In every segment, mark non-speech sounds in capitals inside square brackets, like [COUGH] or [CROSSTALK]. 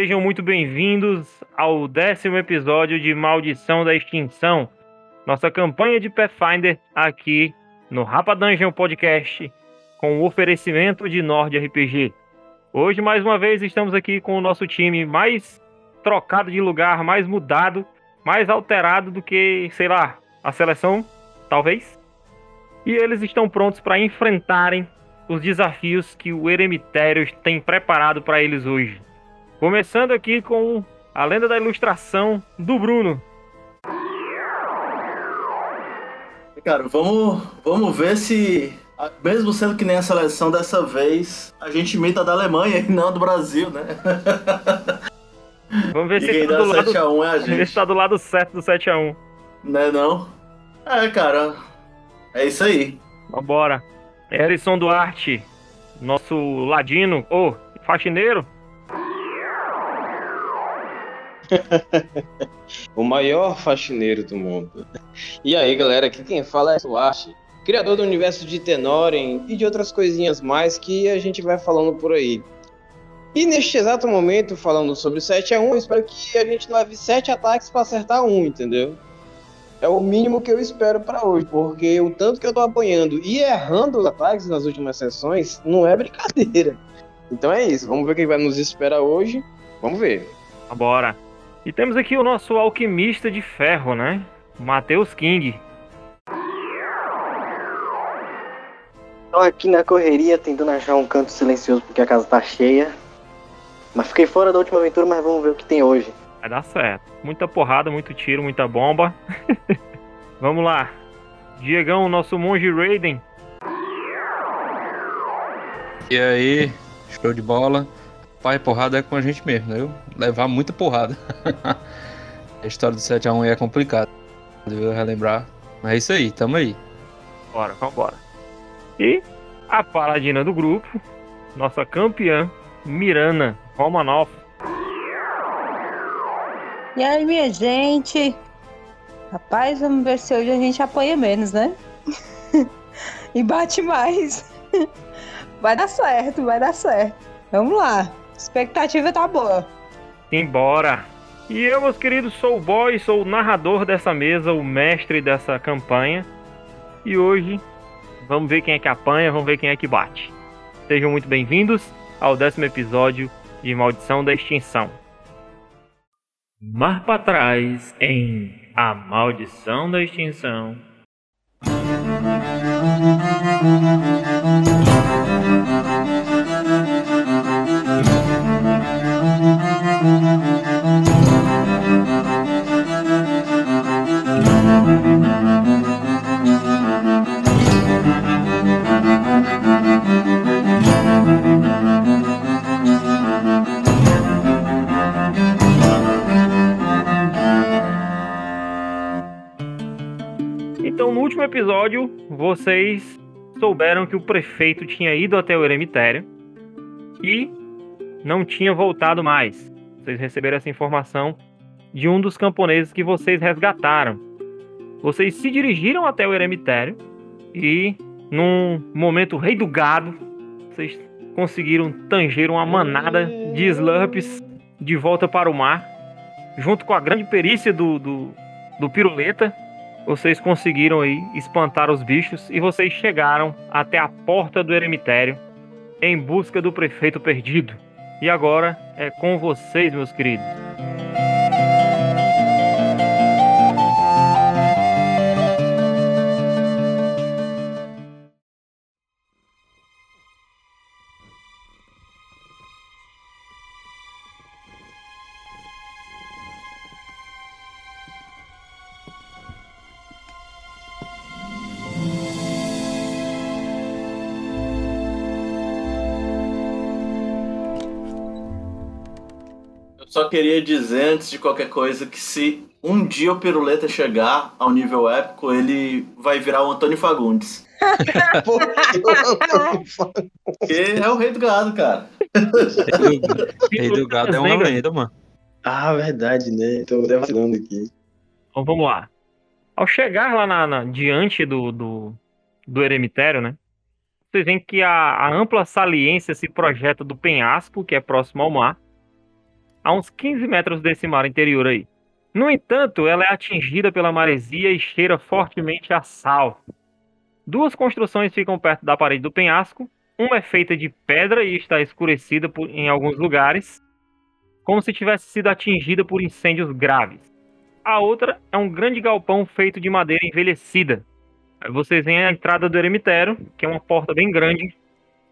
Sejam muito bem-vindos ao décimo episódio de Maldição da Extinção, nossa campanha de Pathfinder aqui no Rapa Dungeon Podcast, com o oferecimento de Nord RPG. Hoje, mais uma vez, estamos aqui com o nosso time mais trocado de lugar, mais mudado, mais alterado do que, sei lá, a seleção, talvez. E eles estão prontos para enfrentarem os desafios que o Eremitério tem preparado para eles hoje. Começando aqui com a lenda da ilustração do Bruno. Cara, vamos, vamos ver se, mesmo sendo que nem a seleção dessa vez, a gente imita da Alemanha e não do Brasil, né? Vamos ver E se quem tá do, lado, 7x1 é a gente. tá do lado certo do 7x1. Né não? É, cara. É isso aí. Vambora. Erison Duarte, nosso ladino, ô, faxineiro. [LAUGHS] o maior faxineiro do mundo. E aí, galera, aqui quem fala é o Duarte, criador do universo de Tenoren e de outras coisinhas mais que a gente vai falando por aí. E neste exato momento, falando sobre 7 a 1 eu espero que a gente leve 7 ataques para acertar um, entendeu? É o mínimo que eu espero para hoje, porque o tanto que eu tô apanhando e errando os ataques nas últimas sessões não é brincadeira. Então é isso, vamos ver quem vai nos esperar hoje. Vamos ver. Vambora. E temos aqui o nosso alquimista de ferro, né? Matheus King. Tô aqui na correria tentando achar um canto silencioso porque a casa tá cheia. Mas fiquei fora da última aventura, mas vamos ver o que tem hoje. Vai dar certo. Muita porrada, muito tiro, muita bomba. [LAUGHS] Vamos lá. Diegão, nosso monge Raiden. E aí, show de bola. Pai, porrada é com a gente mesmo, né? Eu levar muita porrada. [LAUGHS] a história do 7x1 é complicada, viu? Relembrar. Mas é isso aí, tamo aí. Bora, vambora. E a paladina do grupo, nossa campeã, Mirana Romanoff. E aí, minha gente? Rapaz, vamos ver se hoje a gente apanha menos, né? [LAUGHS] e bate mais. [LAUGHS] vai dar certo, vai dar certo. Vamos lá. Expectativa tá boa. Embora. E eu, meus queridos, sou o boy, sou o narrador dessa mesa, o mestre dessa campanha. E hoje vamos ver quem é que apanha, vamos ver quem é que bate. Sejam muito bem-vindos ao décimo episódio de Maldição da Extinção. Mar para trás em A Maldição da Extinção. Episódio, vocês souberam que o prefeito tinha ido até o eremitério e não tinha voltado mais. Vocês receberam essa informação de um dos camponeses que vocês resgataram. Vocês se dirigiram até o eremitério e, num momento rei do gado, vocês conseguiram tanger uma manada de slurps de volta para o mar, junto com a grande perícia do, do, do piruleta vocês conseguiram aí espantar os bichos e vocês chegaram até a porta do eremitério em busca do prefeito perdido. E agora é com vocês, meus queridos. Queria dizer, antes de qualquer coisa, que se um dia o Piruleta chegar ao nível épico, ele vai virar o Antônio Fagundes. Porque é o rei do gado, cara. [LAUGHS] Rei do gado é uma lenda, mano. ah, verdade, né? Tô devastando aqui. Então vamos lá. Ao chegar lá na, na- diante do, do, do eremitério, né? vocês veem que a, a ampla saliência se projeta do penhasco, que é próximo ao mar, a uns 15 metros desse mar interior aí. No entanto, ela é atingida pela maresia e cheira fortemente a sal. Duas construções ficam perto da parede do penhasco. Uma é feita de pedra e está escurecida por, em alguns lugares, como se tivesse sido atingida por incêndios graves. A outra é um grande galpão feito de madeira envelhecida. Vocês veem a entrada do eremitério, que é uma porta bem grande.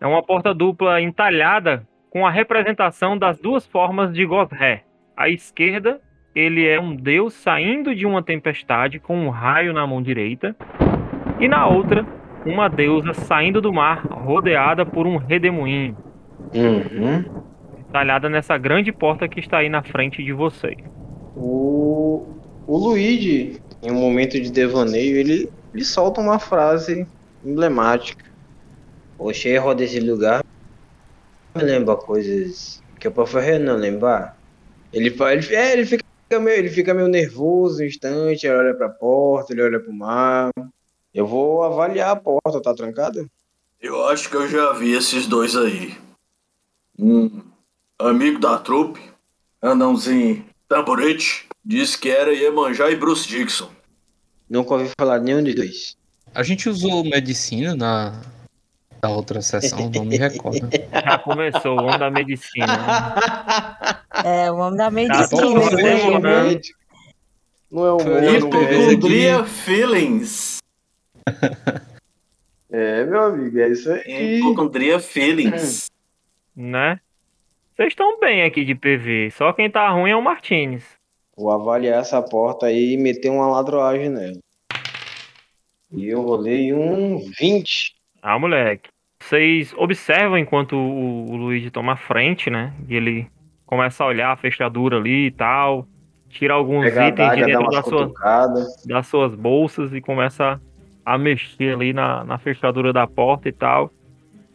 É uma porta dupla entalhada com a representação das duas formas de Gosré. À esquerda, ele é um deus saindo de uma tempestade com um raio na mão direita. E na outra, uma deusa saindo do mar, rodeada por um redemoinho. Uhum. Talhada nessa grande porta que está aí na frente de vocês. O, o Luigi, em um momento de devaneio, ele, ele solta uma frase emblemática. O cheiro desse lugar me lembra coisas que eu preferia não lembrar. Ele, ele, é, ele, fica meio, ele fica meio nervoso um instante, ele olha pra porta, ele olha pro mar. Eu vou avaliar a porta, tá trancada? Eu acho que eu já vi esses dois aí. Um amigo da trupe, anãozinho tamborete, disse que era Iemanjá e Bruce Dixon. Nunca ouvi falar de nenhum dos dois. A gente usou medicina na, na outra sessão, não me recordo. [LAUGHS] Já começou o homem da medicina. né? É, o homem da Tá medicina. falou, né? né? Não é o é. Hipocondria Feelings. [LAUGHS] É, meu amigo, é isso aí. Hipocondria Feelings. Né? Vocês estão bem aqui de PV. Só quem tá ruim é o Martinez. Vou avaliar essa porta aí e meter uma ladroagem nela. E eu rolei um 20. Ah, moleque. Vocês observam enquanto o, o Luigi toma a frente, né? E ele começa a olhar a fechadura ali e tal. Tira alguns Pegar a itens de dentro suas, cutucadas. das suas bolsas e começa a mexer ali na, na fechadura da porta e tal.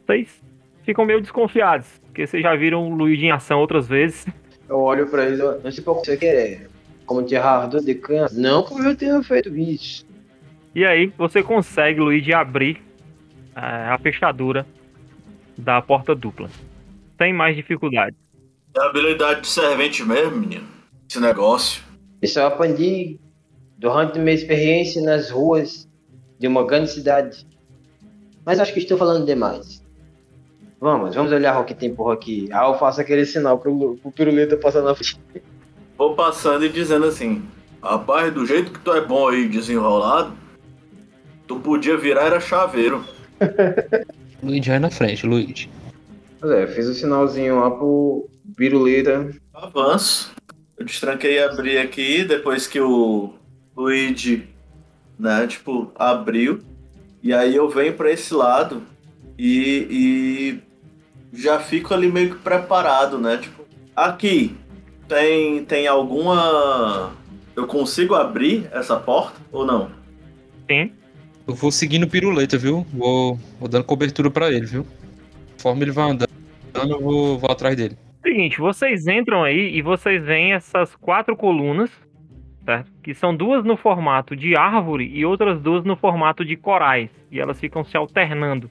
Vocês ficam meio desconfiados, porque vocês já viram o Luigi em ação outras vezes. Eu olho pra ele, não sei por que você quer. Como enterrador de câncer. Não como eu tenho feito isso. E aí você consegue, Luigi, abrir a fechadura da porta dupla. Sem mais dificuldade. É habilidade de servente mesmo, menino. Esse negócio. Isso eu aprendi durante minha experiência nas ruas de uma grande cidade. Mas acho que estou falando demais. Vamos, vamos olhar o que tem por aqui. Ah, eu faço aquele sinal pro, pro piruleta passar na frente. [LAUGHS] Vou passando e dizendo assim: Rapaz, do jeito que tu é bom aí desenrolado, tu podia virar era chaveiro. [LAUGHS] Luigi vai na frente, Luigi. Pois é, fiz o sinalzinho lá pro piruleta. Avanço. Eu destranquei e abri aqui depois que o Luigi, né, tipo, abriu. E aí eu venho pra esse lado e, e já fico ali meio que preparado, né? Tipo, aqui tem, tem alguma. Eu consigo abrir essa porta ou não? Sim. Eu vou seguindo o piruleta, viu? Vou, vou dando cobertura pra ele, viu? Conforme ele vai andando, eu vou, vou atrás dele. Seguinte, vocês entram aí e vocês veem essas quatro colunas, certo? Que são duas no formato de árvore e outras duas no formato de corais. E elas ficam se alternando.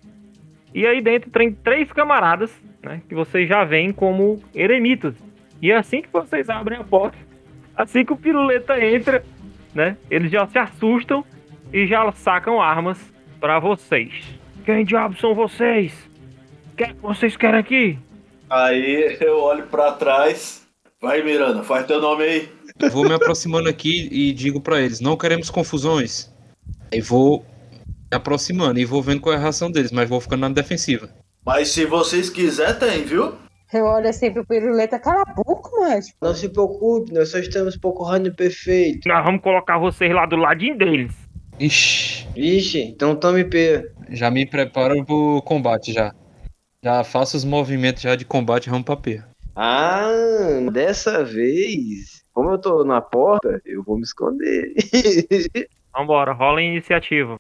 E aí dentro tem três camaradas, né? Que vocês já veem como eremitas. E é assim que vocês abrem a porta, assim que o piruleta entra, né? Eles já se assustam e já sacam armas pra vocês. Quem diabos são vocês? O que é que vocês querem aqui? Aí eu olho pra trás. Vai, Miranda, faz teu nome aí. Eu vou me aproximando aqui e digo pra eles: não queremos confusões. Aí vou me aproximando e vou vendo qual é a reação deles, mas vou ficando na defensiva. Mas se vocês quiserem, tem, viu? Eu olho assim pro piruleta, cala a boca, mas. Não se preocupe, nós só estamos procurando perfeito. Nós vamos colocar vocês lá do ladinho deles. Ixi, Ixi, então tome P. já me preparo pro combate já. Já faço os movimentos já de combate, vamos pra P. Ah, dessa vez, como eu tô na porta, eu vou me esconder. [LAUGHS] Vambora, rola a iniciativa.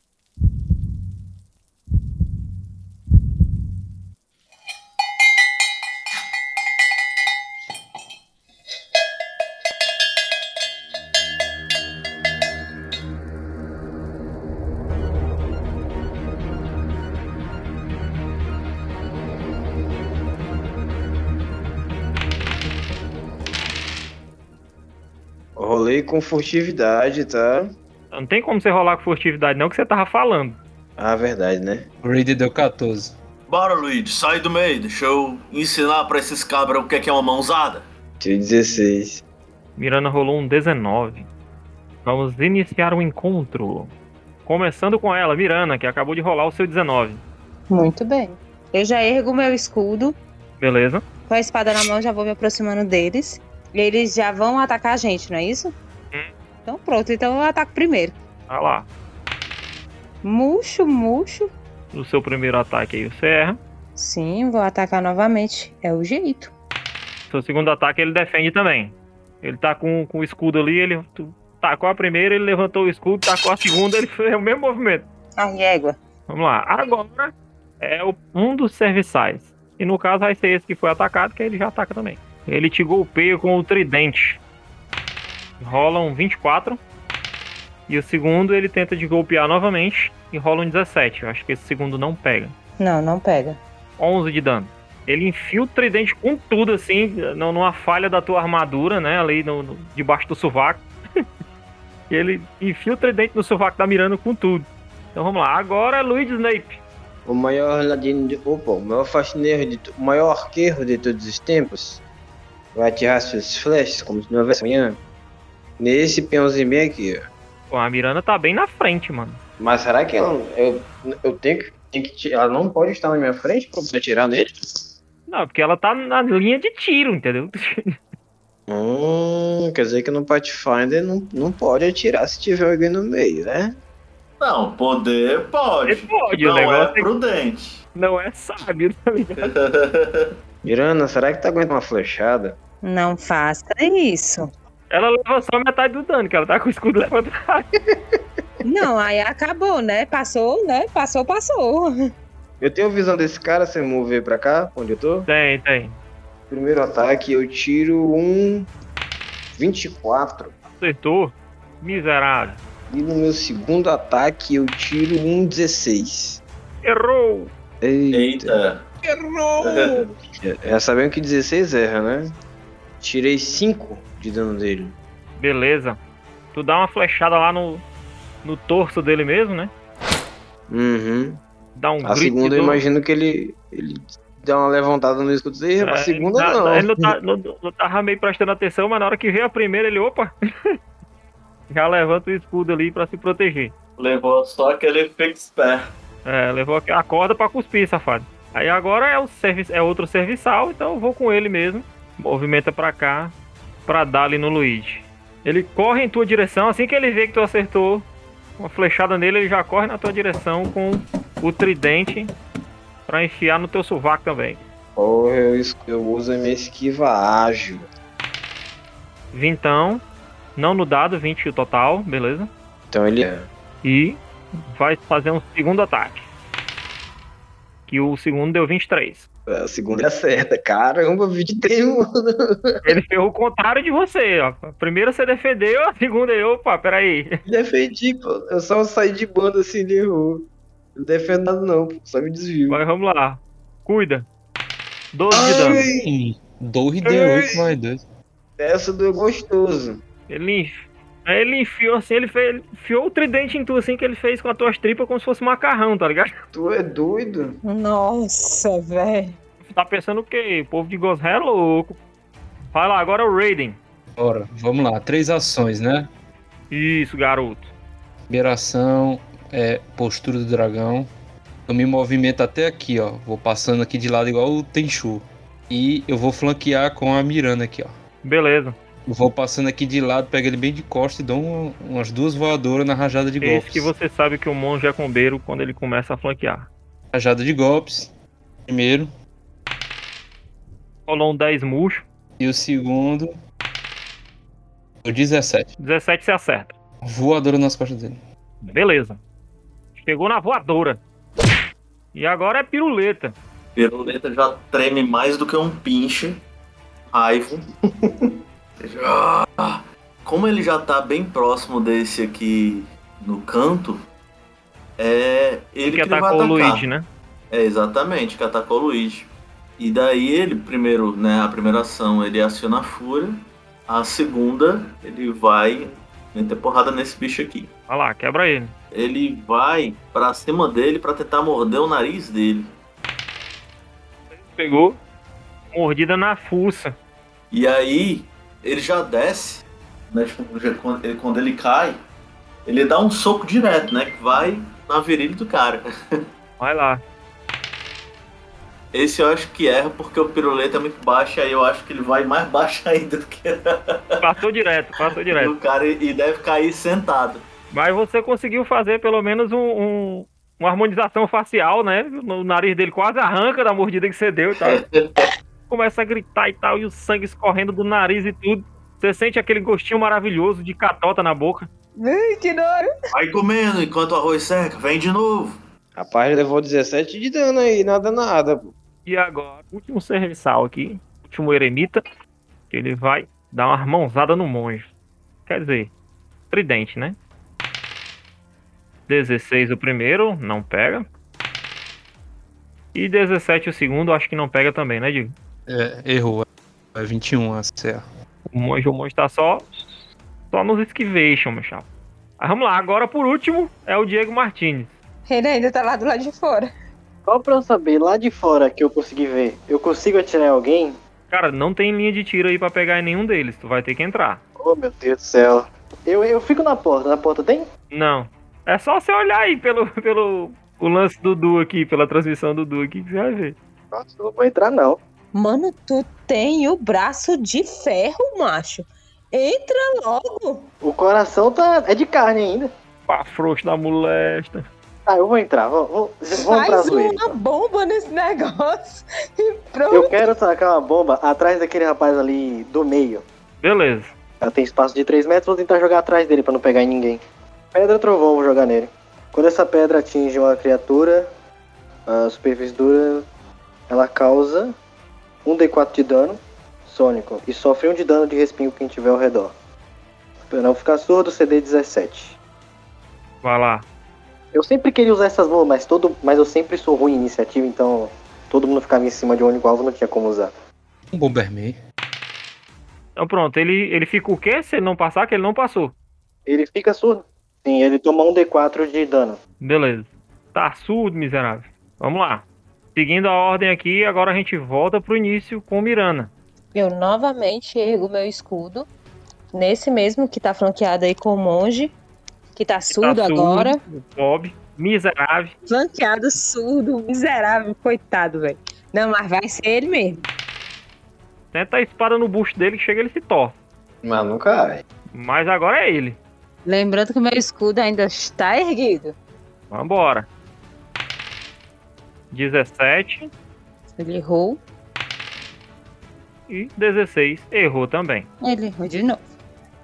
Com furtividade, tá? Não tem como você rolar com furtividade, não, que você tava falando. Ah, verdade, né? O Reed deu 14. Bora, Luigi, sai do meio. Deixa eu ensinar pra esses cabras o que é que é uma mãozada. Tirei 16. Mirana rolou um 19. Vamos iniciar o encontro. Começando com ela, Mirana, que acabou de rolar o seu 19. Muito bem. Eu já ergo meu escudo. Beleza? Com a espada na mão, já vou me aproximando deles. Eles já vão atacar a gente, não é isso? Então pronto, então eu ataco primeiro. Vai lá. Murcho, murcho. No seu primeiro ataque aí você erra. Sim, vou atacar novamente. É o jeito. Seu segundo ataque ele defende também. Ele tá com, com o escudo ali, ele tu tacou a primeira, ele levantou o escudo, tacou a segunda, ele fez o mesmo movimento. A régua. Vamos lá. Agora é o- um dos serviçais. E no caso vai ser esse que foi atacado, que ele já ataca também. Ele te golpeia com o tridente. Rola um 24. E o segundo ele tenta te golpear novamente e rola um 17. Eu acho que esse segundo não pega. Não, não pega. 11 de dano. Ele enfia o tridente com tudo, assim, no- numa falha da tua armadura, né? Ali no, no- debaixo do sovaco. [LAUGHS] e ele enfia o tridente no sovaco da Miranda com tudo. Então vamos lá. Agora é Luigi Snape. O maior ladino de. Opa, o maior faxineiro de. O maior arqueiro de todos os tempos. Vai atirar suas flechas como se não houvesse amanhã. Nesse peãozinho bem aqui, ó. Pô, a Miranda tá bem na frente, mano. Mas será que ela. Eu, eu tenho que. tenho que ela não pode estar na minha frente pra poder atirar nele? Não, porque ela tá na linha de tiro, entendeu? [LAUGHS] Hum, quer dizer que no Pathfinder não, não pode atirar se tiver alguém no meio, né? Não, poder pode. Pode, o não é é prudente. não é sábio, tá ligado? [LAUGHS] Miranda, será que tu aguenta uma flechada? Não faça isso. Ela leva só metade do dano, que ela tá com o escudo levantado. [LAUGHS] Não, aí acabou, né? Passou, né? Passou, passou. Eu tenho visão desse cara se eu mover pra cá, onde eu tô. Tem, tem. Primeiro ataque, eu tiro um 24. Acertou. Miserável. E no meu segundo ataque, eu tiro um 16. Errou. Eita. Eita. Já [LAUGHS] sabendo que 16 erra, né? Tirei 5 de dano dele. Beleza. Tu dá uma flechada lá no, no torso dele mesmo, né? Uhum. Dá um A segunda de eu imagino que ele, ele dá uma levantada no escudo dele. A É, segunda ele tá- não. Ele não, tá, [LAUGHS] não, não tava meio prestando atenção, mas na hora que veio a primeira, ele, opa! [LAUGHS] Já levanta o escudo ali pra se proteger. Levou só aquele fix pé. É, levou a corda pra cuspir, safado. Aí agora é, o servi é outro serviçal, então eu vou com ele mesmo. Movimenta pra cá, pra dar ali no Luigi. Ele corre em tua direção, assim que ele vê que tu acertou uma flechada nele, ele já corre na tua direção com o tridente pra enfiar no teu sovaco também. Ou eu, es- eu uso a minha esquiva ágil. Vintão, não no dado, 20 o total, beleza? Então ele é. E vai fazer um segundo ataque. Que o segundo deu 23. A segunda acerta. Caramba, 23, mano. [LAUGHS] Ele fez o contrário de você, ó. A primeira você defendeu, a segunda eu, opa, peraí. Defendi, pô. Eu só saí de banda assim, ele errou. Não defendo nada não, pô. Só me desvio. Mas vamos lá. Cuida. 12 de dano. Ih, Dor e D8 mais 2. Essa do gostoso. Ele, enf- aí ele enfiou assim, ele, fez, ele enfiou o tridente em tu assim que ele fez com as tuas tripas como se fosse macarrão, tá ligado? Tu é doido? Nossa, velho. Tá pensando o quê? O povo de Ghost é louco. Vai lá, agora é o Raiden. Bora, vamos lá. Três ações, né? Isso, garoto. Primeira ação é postura do dragão. Eu me movimento até aqui, ó. Vou passando aqui de lado igual o Tenchu. E eu vou flanquear com a Miranda aqui, ó. Beleza. Eu vou passando aqui de lado, pego ele bem de costa e dou um- umas duas voadoras na rajada de Esse golpes. que você sabe que o monge é combeiro quando ele começa a flanquear. Rajada de golpes. Primeiro. Rolou um 10 murcho. E o segundo. O 17. 17 você acerta. Voadora nas costas dele. Beleza. Chegou na voadora. E agora é piruleta. Piruleta já treme mais do que um pinche. Raiva. [LAUGHS] Ah, Como ele já tá bem próximo desse aqui no canto, é ele que que, atacou o. Luigi, né? É, exatamente, que atacou o Luigi. E daí ele, primeiro, né, a primeira ação, ele aciona a fúria. A segunda, ele vai meter porrada nesse bicho aqui. Vai lá, quebra ele. Ele vai pra cima dele pra tentar morder o nariz dele. Pegou. Mordida na fuça. E aí, ele já desce, né? Tipo, quando ele, quando ele cai, ele dá um soco direto, né? Que vai na virilha do cara. [LAUGHS] Vai lá. Esse eu acho que erra porque o piruleta é muito baixo, aí eu acho que ele vai mais baixo [LAUGHS] ainda do que Passou direto, passou [LAUGHS] direto. o cara e e deve cair sentado. Mas você conseguiu fazer pelo menos um, um- uma harmonização facial, né? O nariz dele quase arranca da mordida que você deu e tal. Começa a gritar e tal, e o sangue escorrendo do nariz e tudo. Você sente aquele gostinho maravilhoso de catota na boca. Ai, que nojo. Vai comendo enquanto o arroz seca, vem de novo. Rapaz, ele levou 17 de dano aí, nada nada. pô. E agora, último serviçal aqui, último eremita, que ele vai dar uma mãozada no monge. Quer dizer, tridente, né? 16 o primeiro, não pega. E 17 o segundo, acho que não pega também, né, Diego? É, errou. É 21 a CA. O monge, o monge tá só, só nos esquivation, meu chapa. Mas vamos lá, agora por último é o Diego Martinez. Ele ainda tá lá do lado de fora. Só pra eu saber, lá de fora que eu consegui ver, eu consigo atirar em alguém? Cara, não tem linha de tiro aí pra pegar em nenhum deles, tu vai ter que entrar. Oh, meu Deus do céu. Eu, eu fico na porta. Na porta tem? Não. É só você olhar aí pelo, pelo o lance do Du aqui, pela transmissão do Du aqui, que você vai ver. Nossa, eu não vou entrar, não. Mano, tu tem o braço de ferro, macho. Entra logo. O coração tá é de carne ainda. Pá, frouxo da molesta. Tá, eu vou entrar. Vou, vou, pra Faz uma bomba nesse [LAUGHS] negócio. E pronto. Eu quero tacar uma bomba atrás daquele rapaz ali do meio. Beleza. Ela tem espaço de 3 metros, vou tentar jogar atrás dele pra não pegar em ninguém. Pedra trovão, vou jogar nele. Quando essa pedra atinge uma criatura, a superfície dura, ela causa 1d4 de dano sônico e sofre 1 de dano de respingo quem tiver ao redor. Pra não ficar surdo, CD 17. Vai lá. Eu sempre queria usar essas bombas, mas, todo, mas eu sempre sou ruim em iniciativa, então todo mundo ficava em cima de um único alvo, não tinha como usar. Um Bomberman. Então pronto, ele, ele fica o quê? Se ele não passar, que ele não passou. Ele fica surdo. Sim, ele toma 1d4 de dano. Beleza. Tá surdo, miserável. Vamos lá. Seguindo a ordem aqui, agora a gente volta pro início com Mirana. Eu novamente ergo meu escudo. Nesse mesmo que tá flanqueado aí com o monge. Que tá Tá surdo agora. O Bob, miserável. Flanqueado, surdo, miserável, coitado, velho. Não, mas vai ser ele mesmo. Tenta a espada no busto dele que chega ele se torce. Mas não cai. Mas agora é ele. Lembrando que o meu escudo ainda está erguido. Vambora. 17 Ele errou. e 16. Errou também. Ele errou de novo.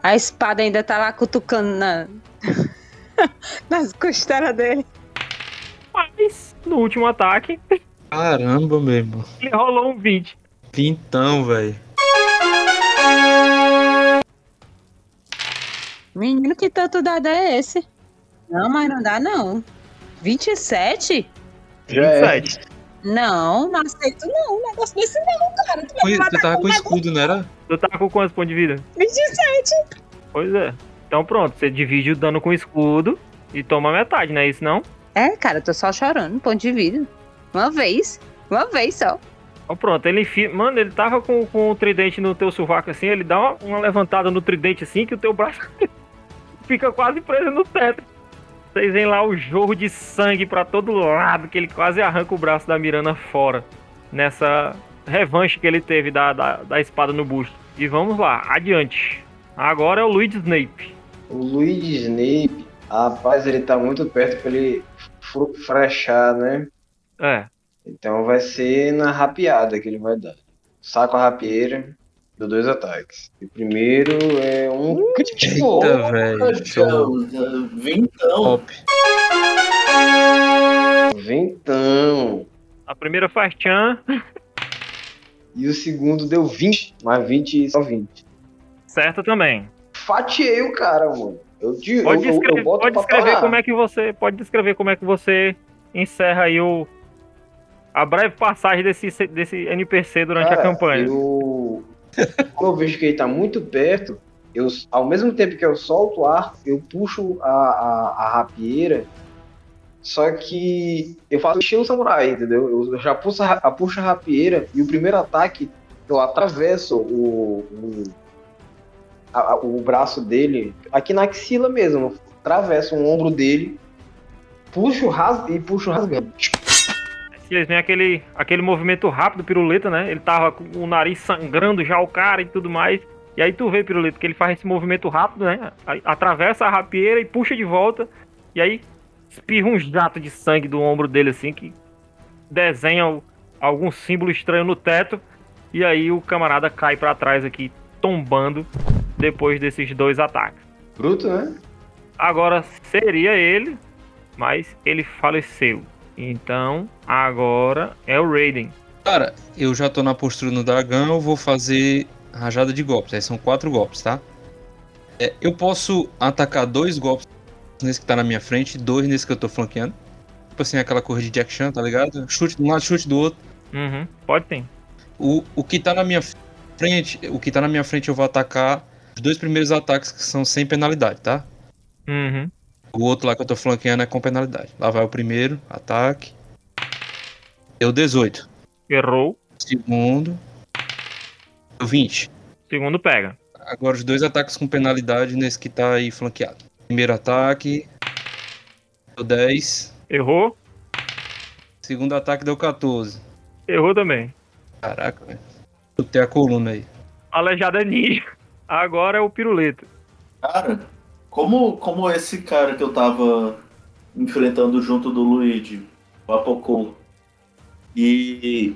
A espada ainda tá lá cutucando na... [LAUGHS] nas costelas dele. Mas no último ataque, Caramba, meu irmão. ele rolou um 20. Vintão, velho. Menino, que tanto dado é esse? Não, mas não dá não. 27? É. 27. Não, não aceito não. Um negócio desse não, cara. Tu vai Tu tava com um escudo, não era? Tu tá com quantos pontos de vida? 27. Pois é. Então pronto, você divide o dano com escudo e toma metade, não é isso não? É, cara, eu tô só chorando, ponto de vida. Uma vez. Uma vez só. Então pronto, ele enfia. Mano, ele tava com, com o tridente no teu sovaco assim, ele dá uma, uma levantada no tridente assim que o teu braço [LAUGHS] fica quase preso no teto. Vocês veem lá o jorro de sangue pra todo lado, que ele quase arranca o braço da Mirana fora. Nessa revanche que ele teve da, da, da espada no busto. E vamos lá, adiante. Agora é o Luigi Snape. O Luigi Snape, rapaz, ele tá muito perto pra ele frechar, né? É, Então vai ser na rapiada que ele vai dar. Saco a rapieira, deu dois ataques. O primeiro é um crítico. Eita, velho. Vintão. Top. Vintão. a primeira faz tchan, E o segundo deu 20, mais 20 e só 20. certa também. Fatiei o cara, mano. Eu, te, Pode eu, descrever, eu boto pode descrever como é que você. Pode descrever como é que você encerra aí o. A breve passagem desse, desse NPC durante a Cara, campanha. Eu, Eu vejo que ele tá muito perto, eu, ao mesmo tempo que eu solto o arco, eu puxo a, a, a rapieira. Só que eu faço estilo samurai, entendeu? Eu já puxo a, a- puxo a rapieira e o primeiro ataque eu atravesso o, o, a- o braço dele, aqui na axila mesmo. Atravesso o ombro dele, puxo ras, e puxo rasgando. Vocês veem aquele, aquele movimento rápido, piruleta, né? Ele tava com o nariz sangrando já o cara e tudo mais. E aí tu vê, piruleta, que ele faz esse movimento rápido, né? Atravessa a rapieira e puxa de volta. E aí espirra um jato de sangue do ombro dele, assim, que desenha algum símbolo estranho no teto. E aí o camarada cai pra trás aqui, tombando, depois desses dois ataques. Bruto, né? Agora seria ele, mas ele faleceu. Então, agora é o Raiden. Cara, eu já tô na postura no dragão, eu vou fazer rajada de golpes. Aí são quatro golpes, tá? É, eu posso atacar dois golpes nesse que tá na minha frente, dois nesse que eu tô flanqueando. Tipo assim, aquela corrida de Jack Chan, tá ligado? Chute de um lado, chute do outro. Uhum, pode sim. O, o que tá na minha frente, o que tá na minha frente eu vou atacar os dois primeiros ataques que são sem penalidade, tá? Uhum. O outro lá que eu tô flanqueando é com penalidade. Lá vai o primeiro, ataque. Deu 18. Errou. Segundo. Deu 20. Segundo pega. Agora os dois ataques com penalidade nesse que tá aí flanqueado. Primeiro ataque. Deu 10. Errou. Segundo ataque deu 14. Errou também. Caraca, velho. Chutei a coluna aí. Aleijada ninja. Agora é o piruleta. Cara, como, como esse cara que eu tava enfrentando junto do Luigi, o Apocô, e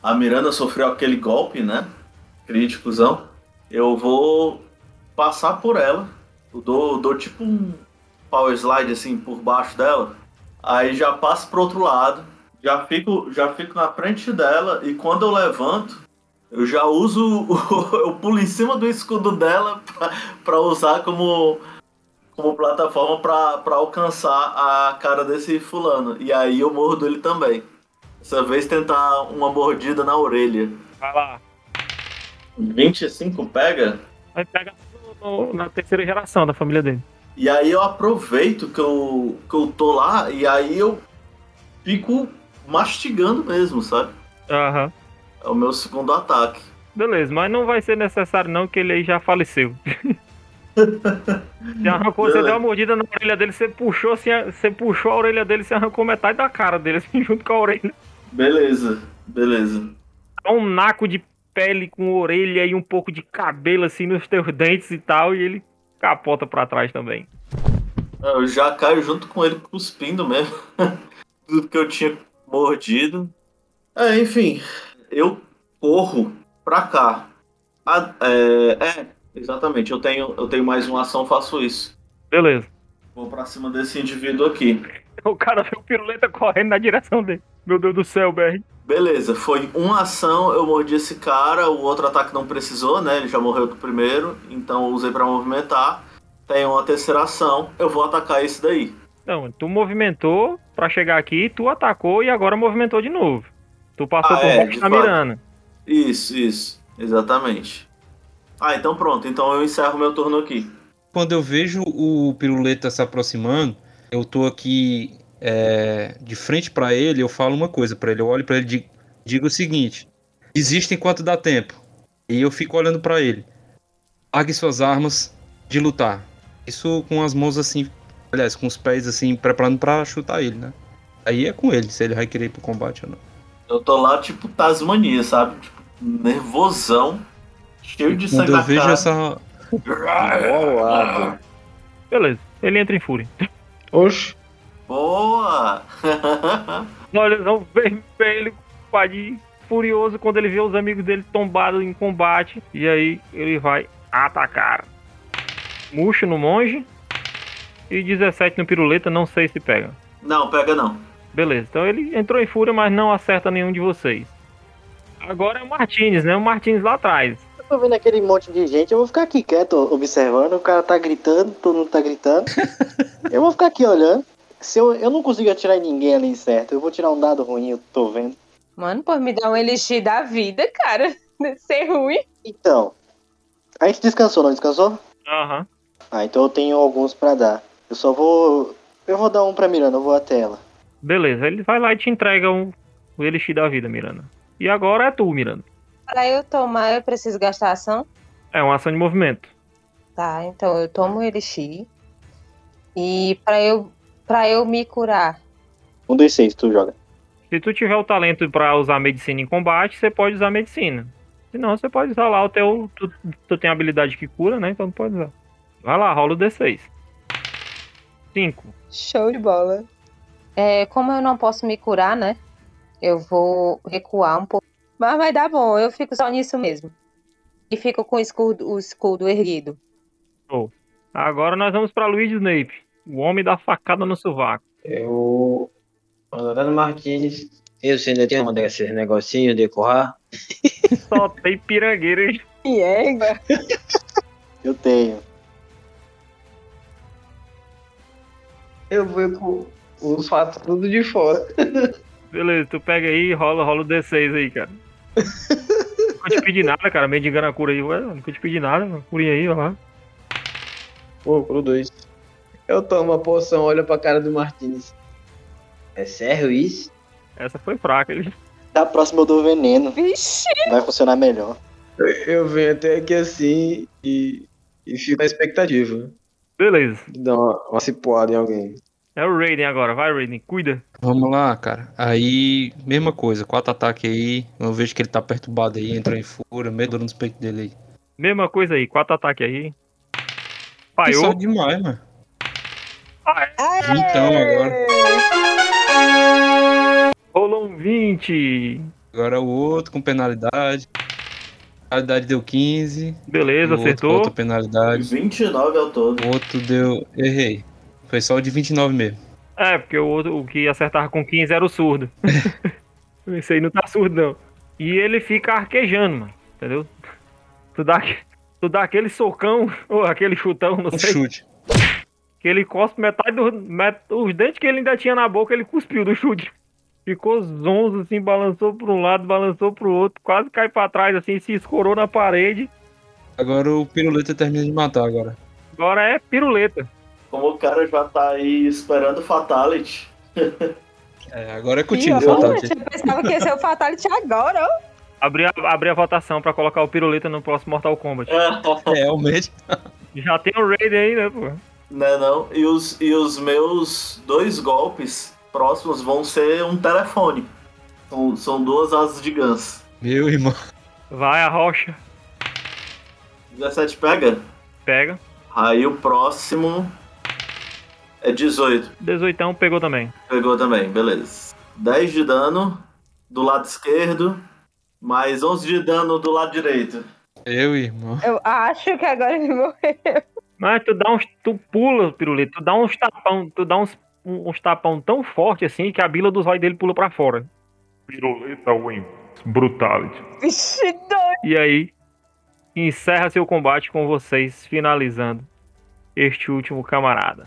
a Miranda sofreu aquele golpe, né? Críticozão. Eu vou passar por ela. Eu dou, dou tipo um power slide assim por baixo dela. Aí já passo pro outro lado. Já fico, já fico na frente dela e quando eu levanto, eu já uso. [LAUGHS] o- eu pulo em cima do escudo dela [LAUGHS] pra, pra usar como, como plataforma pra, pra alcançar a cara desse fulano. E aí eu mordo ele também. Dessa vez tentar uma mordida na orelha. Vai lá. 25 pega? Vai pegar no- no- na terceira geração da família dele. E aí eu aproveito que eu, que eu tô lá e aí eu fico mastigando mesmo, sabe? Aham. É o meu segundo ataque. Beleza, mas não vai ser necessário não, que ele aí já faleceu. [LAUGHS] Você arrancou, você deu uma mordida na orelha dele, você puxou, assim, você puxou a orelha dele, você arrancou metade da cara dele, assim, [LAUGHS] junto com a orelha. Beleza, beleza. Dá um naco de pele com orelha e um pouco de cabelo, assim, nos teus dentes e tal, e ele capota pra trás também. Eu já caio junto com ele cuspindo mesmo. [LAUGHS] Tudo que eu tinha mordido. É, enfim, eu corro pra cá. É, é, exatamente. Eu tenho, eu tenho mais uma ação, faço isso. Beleza. Vou pra cima desse indivíduo aqui. [LAUGHS] O cara vê o piruleta correndo na direção dele. Meu Deus do céu, BR. Beleza, foi uma ação, eu mordi esse cara, o outro ataque não precisou, né? Ele já morreu do primeiro, então eu usei pra movimentar. Tem uma terceira ação, eu vou atacar esse daí. Não, tu movimentou pra chegar aqui, tu atacou e agora movimentou de novo. Tu passou Ah, por é, baixo da fato. Mirana. Isso, isso, exatamente. Ah, então pronto, então eu encerro meu turno aqui. Quando eu vejo o piruleta se aproximando, eu tô aqui é, de frente pra ele, eu falo uma coisa pra ele. Eu olho pra ele e digo, digo o seguinte: desista enquanto dá tempo. E eu fico olhando pra ele. Largue suas armas de lutar. Isso com as mãos assim, aliás, com os pés assim, preparando pra chutar ele, né? Aí é com ele, se ele vai querer ir pro combate ou não. Eu tô lá, tipo, Tasmania, sabe? Tipo, nervosão, cheio de sangue Quando eu vejo essa. Bolado. Beleza, ele entra em fúria. Oxe. Boa! Olhazão vermelho, padinho, furioso quando ele vê os amigos dele tombados em combate. E aí ele vai atacar. Murcho no monge. E 17 no piruleta, não sei se pega. não, pega não. Beleza, então ele entrou em fúria, mas não acerta nenhum de vocês. Agora é o Martins, né? O Martins lá atrás. Tô vendo aquele monte de gente, eu vou ficar aqui quieto, observando. O cara tá gritando, todo mundo tá gritando. [LAUGHS] eu vou ficar aqui olhando. Se eu, eu não consigo atirar em ninguém ali certo, eu vou tirar um dado ruim, eu tô vendo. Mano, pô, me dá um elixir da vida, cara. [LAUGHS] ser ruim. Então, a gente descansou, não descansou? Aham. Ah, então eu tenho alguns pra dar. Eu só vou. Eu vou dar um pra Miranda, eu vou até ela. Beleza, ele vai lá e te entrega um, o Elixir da vida, Miranda. E agora é tu, Miranda. Pra eu tomar, eu preciso gastar ação. É uma ação de movimento. Tá, então eu tomo o Elixir. E pra eu, pra eu me curar, Um dos seis, tu joga. Se tu tiver o talento pra usar medicina em combate, você pode usar medicina. Se não, você pode usar lá o teu. Tu, tu tem habilidade que cura, né? Então tu pode usar. Vai lá, rola o D6. 5. Show de bola. É, como eu não posso me curar, né? Eu vou recuar um pouco. Mas vai dar bom, eu fico só nisso mesmo. E fico com o escudo, o escudo erguido. Agora nós vamos pra Luigi Snape. O homem da facada no sovaco. Eu. Honorando Martins. Eu você ainda tem um desses negocinhos de corrar? [LAUGHS] Só tem pirangueira, hein? E é, [LAUGHS] Eu tenho. Eu vou com os fatos tudo de fora. [LAUGHS] Beleza, tu pega aí e rola, rola o D6 aí, cara. Nunca te pedi nada, cara. Mendigando a cura aí. Ué, nunca te pedi nada. mano. Curinha aí, ó lá. Pô, pro dois. Eu tomo a poção, olho pra cara do Martins. É sério isso? Essa foi fraca. Ele... Da próxima eu dou veneno. Vixe! Vai funcionar melhor. Eu, eu venho até aqui assim e, e fico na expectativa Beleza. dar uma, uma cipoada em alguém. É o Raiden agora. Vai, Raiden. Cuida. Vamos lá, cara. Aí, mesma coisa, quatro ataques aí. Eu vejo que ele tá perturbado aí, entra em fúria, medo nos peitos dele aí. Mesma coisa aí. Quatro ataques aí. Que só Falhou. demais, mano. É. Então, agora. Rolou um 20. Agora o outro com penalidade. Penalidade deu 15. Beleza, o outro acertou. outra penalidade. 29 ao todo. O outro deu. Errei. Foi só o de 29 mesmo. É, porque o, outro, o que acertava com 15 era o surdo. [LAUGHS] Esse aí não tá surdo, não. E ele fica arquejando, mano. Entendeu? Tu dá, tu dá aquele socão, [LAUGHS] ou aquele chutão, não Um sei. chute. Que ele cospe metade dos. Met, os dentes que ele ainda tinha na boca, ele cuspiu do chute. Ficou zonzo, assim, balançou pra um lado, balançou pro outro, quase cai pra trás, assim, se escorou na parede. Agora o piruleta termina de matar agora. Agora é piruleta. Como o cara já tá aí esperando o Fatality. É, agora é contigo, Pior, Fatality. Eu pensava que ia ser o Fatality agora, ó. Abri a, abri a votação pra colocar o piruleta no próximo Mortal Kombat. É, realmente. Já tem o Raiden aí, né, pô? Né, não? E os, e os meus dois golpes próximos vão ser um telefone. São, são duas asas de ganso. Meu irmão. Vai a rocha, 17 pega? pega. Aí o próximo é 18. 18 pegou também. Pegou também, beleza. 10 de dano do lado esquerdo, mais 11 de dano do lado direito. Meu irmão. Eu acho que agora ele morreu. Mas tu dá uns. Tu pula, piruleta, tu dá uns tapão, tu dá uns, um- uns tapão tão forte assim que a bila dos olhos dele pula pra fora. Piruleta Win. Brutality. Vixe, doido. E aí, encerra seu combate com vocês finalizando este último camarada.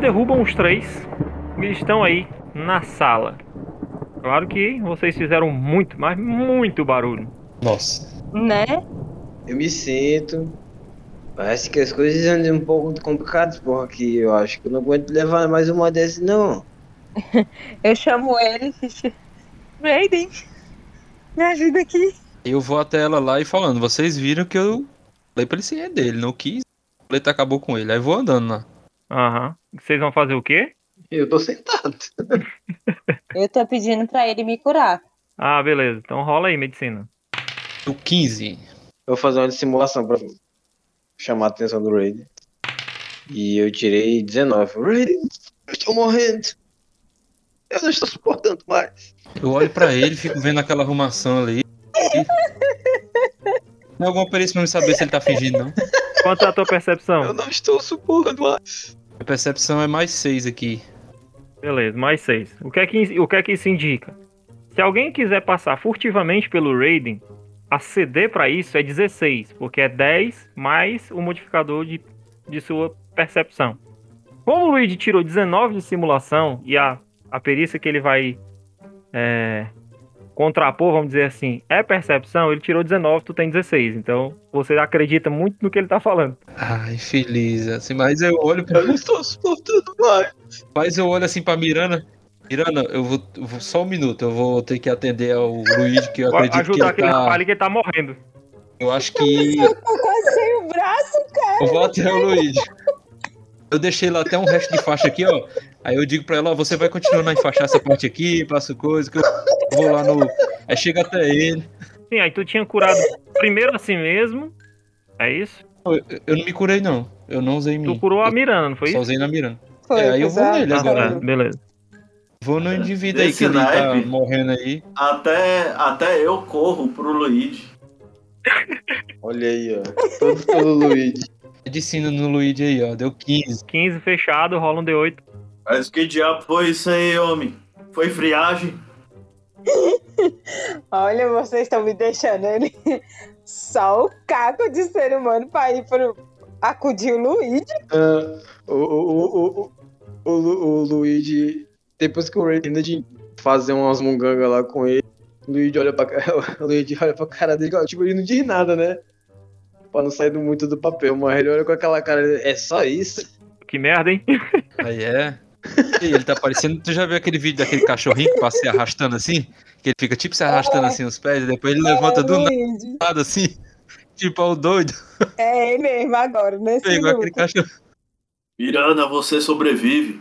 Derrubam os três e estão aí na sala. Claro que vocês fizeram muito, mas muito barulho. Nossa. Né? Eu me sinto. Parece que as coisas andam um pouco complicadas por aqui. Eu acho que eu não aguento levar mais uma dessas, não. [LAUGHS] Eu chamo ele. Raiden, me ajuda aqui. Eu vou até ela lá e falando, vocês viram que eu falei pra ele ser dele, não quis. O acabou com ele. Aí vou andando lá. Aham. Vocês vão fazer o quê? Eu tô sentado. Eu tô pedindo pra ele me curar. Ah, beleza. Então rola aí, medicina. O 15. Eu vou fazer uma dissimulação pra chamar a atenção do Raiden. E eu tirei 19. Raiden, Eu estou morrendo. Eu não estou suportando mais. Eu olho pra ele, fico vendo aquela arrumação ali. Tem alguma perícia pra me saber se ele tá fingindo, não? Quanto é a tua percepção? Eu não estou suportando mais. A percepção é mais 6 aqui. Beleza, mais seis. O que, é que, o que é que isso indica? Se alguém quiser passar furtivamente pelo Raiden, a CD pra isso é 16, porque é 10 mais o modificador de, de sua percepção. Como o Luigi tirou 19 de simulação e a, a perícia que ele vai é, contrapor, vamos dizer assim, é percepção, ele tirou 19, tu tem 16. Então você acredita muito no que ele tá falando. Ai, feliz. Assim, mas eu olho pra. Eu não estou suportando mais. Mas eu olho assim pra Miranda. Miranda, eu vou, eu vou- Só um minuto, eu vou ter que atender ao Luigi, que eu acredito que ajudar ele aquele rapaz tá. ali que ele tá morrendo. Eu acho que. Eu tô quase sem o braço, cara. Eu vou até o Luigi. Eu deixei lá até um resto de faixa aqui, ó. Aí eu digo pra ela, ó, você vai continuando a enfaixar essa parte aqui, passo coisa, que eu vou lá no. Aí chega até ele. Sim, aí tu tinha curado primeiro assim mesmo. É isso? Eu, eu não me curei, não. Eu não usei em Tu mim. curou a Miranda, não foi Só isso? usei na Miranda. Foi, É, aí eu vou exato. nele Ah, agora. tá, beleza. Vou no indivíduo aí Desse que ele tá morrendo aí. Até, até eu corro pro Luigi. Olha aí, ó. Todo pelo Luigi. De sino no Luigi aí, ó. Deu 15. 15 fechado, rola um D8. Mas que diabo foi isso aí, homem? Foi friagem? [LAUGHS] Olha, vocês estão me deixando ele [LAUGHS] só o caco de ser humano pra ir pro acudir o Luigi. Ah, o, o, o, o, o, Lu- o Luigi, depois que o Ray termina de fazer umas mungangas lá com ele, o Luigi olha pra, [LAUGHS] o Luigi olha pra cara dele, tipo, ele não diz nada, né? Pra não sair do- muito do papel, mas ele olha com aquela cara, é só isso? Que merda, hein? [LAUGHS] Aí é. E ele tá parecendo. Tu já viu aquele vídeo daquele cachorrinho que passa se arrastando assim? Que ele fica tipo se arrastando assim os pés, e depois ele levanta é, do Luigi. nada assim. Tipo, ó, o doido. É ele mesmo agora, nesse Pegou aquele cachorro. Miranda, você sobrevive.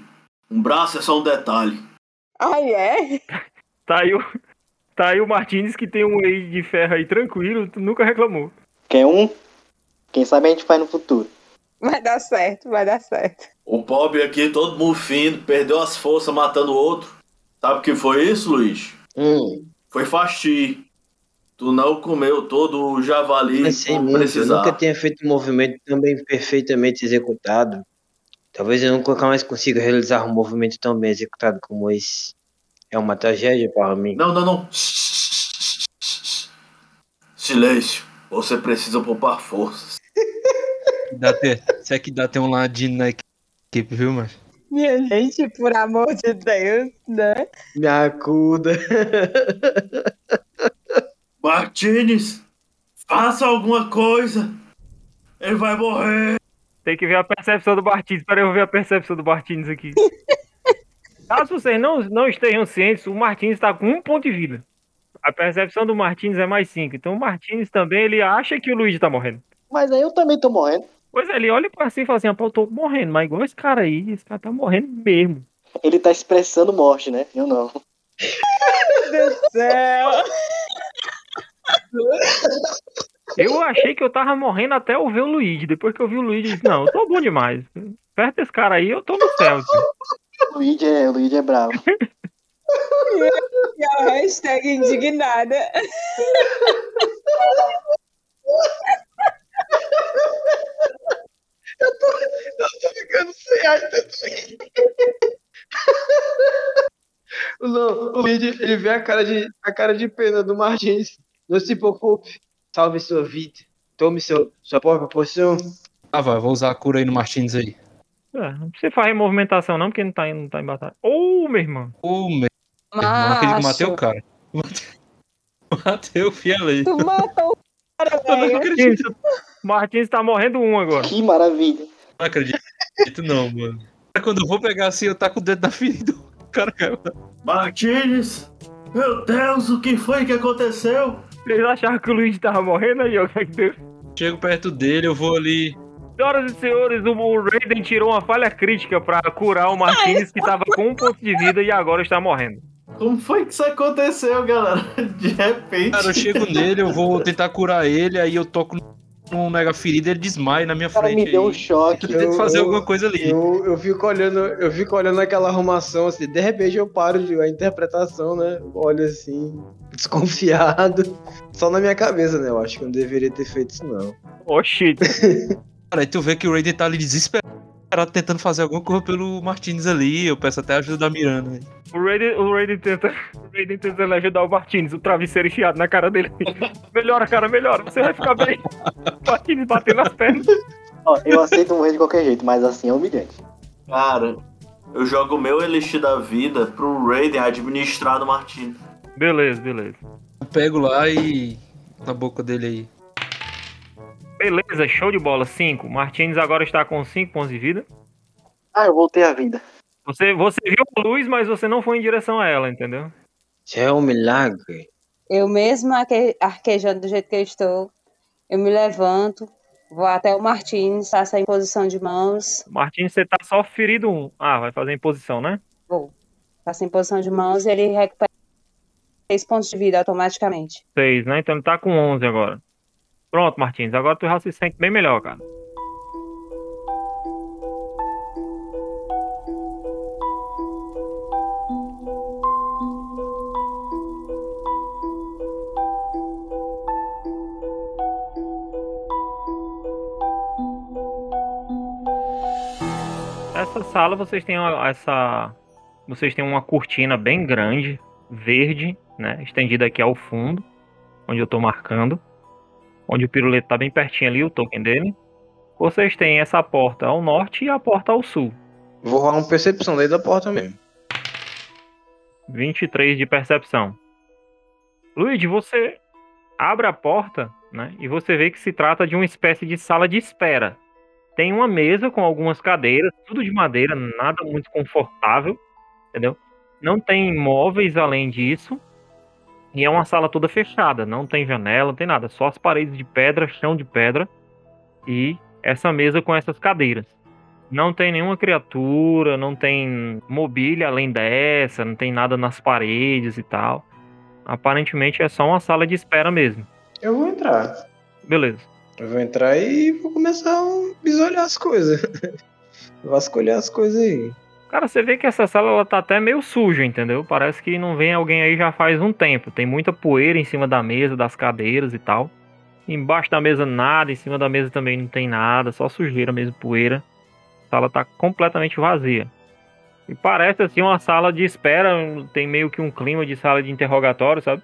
Um braço é só um detalhe. Ai, é? Tá aí o, tá aí o Martins que tem um ex de ferro aí tranquilo, tu nunca reclamou. Quer um? Quem sabe a gente faz no futuro. Vai dar certo, vai dar certo. O pobre aqui, todo mufino, perdeu as forças matando o outro. Sabe o que foi isso, Luiz? Hum, Foi faxi. Tu não comeu todo o javali pensei muito, eu precisava. nunca tinha feito um movimento também perfeitamente executado. Talvez eu nunca mais consiga realizar um movimento tão bem executado como esse. É uma tragédia para mim. Não, não, não. Silêncio. Você precisa poupar forças. Dá ter, se é que dá ter um ladinho na equipe, viu, mas? Minha gente, por amor de Deus, né? Me acuda. Martins, faça alguma coisa. Ele vai morrer. Tem que ver a percepção do Martins. Pera aí, eu vou ver a percepção do Martins aqui. [LAUGHS] Caso vocês não, não estejam cientes, o Martins está com um ponto de vida. A percepção do Martins é mais 5. Então o Martins também ele acha que o Luigi tá morrendo. Mas aí eu também tô morrendo. Pois é, ele olha pra si e fala assim: "Ah, pô, eu tô morrendo, mas igual esse cara aí, esse cara tá morrendo mesmo. Ele tá expressando morte, né? Eu não. Meu Deus do céu. Eu achei que eu tava morrendo até eu ver o Luigi. Depois que eu vi o Luigi, eu disse, não, eu tô bom demais. Perto desse cara aí, eu tô no céu. assim. O Luigi é, o Luigi é bravo. E a hashtag indignada. [LAUGHS] tô ficando sem ar [LAUGHS] também. Não, o Luigi, ele vê a cara de, a cara de pena do Martins. Não se preocupe. Salve sua vida. Tome seu, sua própria poção. Ah, vai, vou usar a cura aí no Martins aí. É, não precisa fazer movimentação, não, porque não tá, não tá em batalha. Ô, meu irmão. Ô, meu irmão, não acredito que eu matei o cara. [LAUGHS] Matei o fiel aí. Tu matou o cara, Eu não velho. acredito. Martins tá morrendo um agora. Que maravilha. Não acredito não, mano. Quando eu vou pegar assim, eu taco o dedo na ferida. O cara caiu. Martins, meu Deus, o que foi que aconteceu? Vocês acharam que o Luigi tava morrendo aí, ó? o que é que deu? Chego perto dele, eu vou ali. Senhoras e senhores, o Raiden tirou uma falha crítica pra curar o Martins, que tava com um ponto de vida e agora está morrendo. Como foi que isso aconteceu, galera? [LAUGHS] De repente. Cara, eu chego nele, eu vou tentar curar ele, aí eu toco no um mega ferida, ele desmaia na minha cara frente. me deu um aí. choque. Eu tento fazer alguma coisa ali. Eu, eu fico olhando, eu fico olhando aquela arrumação assim, de repente eu paro de a interpretação, né? Olho assim, [LAUGHS] desconfiado. Só na minha cabeça, né? Eu acho que eu não deveria ter feito isso, não. Oxi, [LAUGHS] Cara, aí tu vê que o Raiden tá ali desesperado, tentando fazer alguma coisa pelo Martinez ali. Eu peço até a ajuda da Miranda. né? o Raiden, o Raiden tenta. O Raiden tenta ajudar o Martins, o travesseiro enfiado na cara dele. [LAUGHS] melhora, cara, melhora, você vai ficar bem. O Martins batendo nas pernas. Ó, eu aceito morrer de qualquer jeito, mas assim é humilhante. Cara, eu jogo o meu Elixir da vida pro Raiden administrar no Martino. Beleza, beleza. Eu pego lá e. na boca dele aí. Beleza, show de bola. 5. Martins agora está com 5 pontos de vida. Ah, eu voltei à vida. Você, você viu a luz, mas você não foi em direção a ela, entendeu? Isso é um milagre. Eu mesmo arque- arquejando do jeito que eu estou, eu me levanto, vou até o Martins, faço a imposição de mãos, Martins, você tá só ferido um. Ah, vai fazer a imposição, né? vou. Faço a imposição de mãos e ele recupera 6 pontos de vida automaticamente. 6, né? Então ele tá com 11 agora. Pronto, Martins. Agora tu já se sente bem melhor, cara. Essa sala vocês têm essa vocês têm uma cortina bem grande, verde, né, estendida aqui ao fundo, onde eu tô marcando, onde o piruleto tá bem pertinho ali, o token dele. Vocês têm essa porta ao norte e a porta ao sul. Vou rolar uma percepção daí da porta mesmo. 23 de percepção. Luigi, você abre a porta, né? E você vê que se trata de uma espécie de sala de espera. Tem uma mesa com algumas cadeiras, tudo de madeira, nada muito confortável, entendeu? Não tem móveis além disso. E é uma sala toda fechada, não tem janela, não tem nada, só as paredes de pedra, chão de pedra e essa mesa com essas cadeiras. Não tem nenhuma criatura, não tem mobília além dessa, não tem nada nas paredes e tal. Aparentemente é só uma sala de espera mesmo. Eu vou entrar. Beleza. Eu vou entrar e vou começar a bisolhar as coisas. [LAUGHS] Vasculhar as coisas aí. Cara, você vê que essa sala ela tá até meio suja, entendeu? Parece que não vem alguém aí já faz um tempo. Tem muita poeira em cima da mesa, das cadeiras e tal. Embaixo da mesa nada, em cima da mesa também não tem nada, só sujeira mesmo, poeira. A sala tá completamente vazia. E parece assim uma sala de espera, tem meio que um clima de sala de interrogatório, sabe?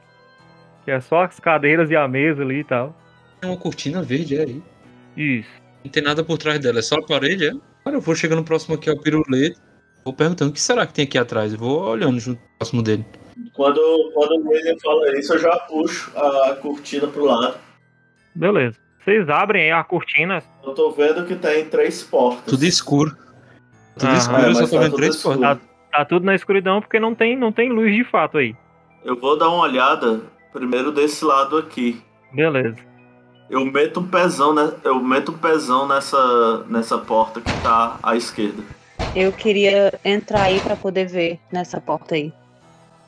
Que é só as cadeiras e a mesa ali e tal. Tem uma cortina verde é aí. Isso. Não tem nada por trás dela, é só a parede, é? Cara, eu vou chegando próximo aqui ao piruleto. Vou perguntando o que será que tem aqui atrás. Eu vou olhando junto próximo dele. Quando, quando o Raiden fala isso, eu já puxo a cortina pro lado. Beleza. Vocês abrem aí a cortina. Eu tô vendo que tem três portas. Tudo escuro. Tudo Aham. escuro, É, eu só tô tá vendo três escuro. portas. Tá tudo na escuridão porque não tem, não tem luz de fato aí. Eu vou dar uma olhada primeiro desse lado aqui. Beleza. Eu meto um pezão, né? Eu meto um pezão nessa, nessa porta que tá à esquerda. Eu queria entrar aí pra poder ver nessa porta aí.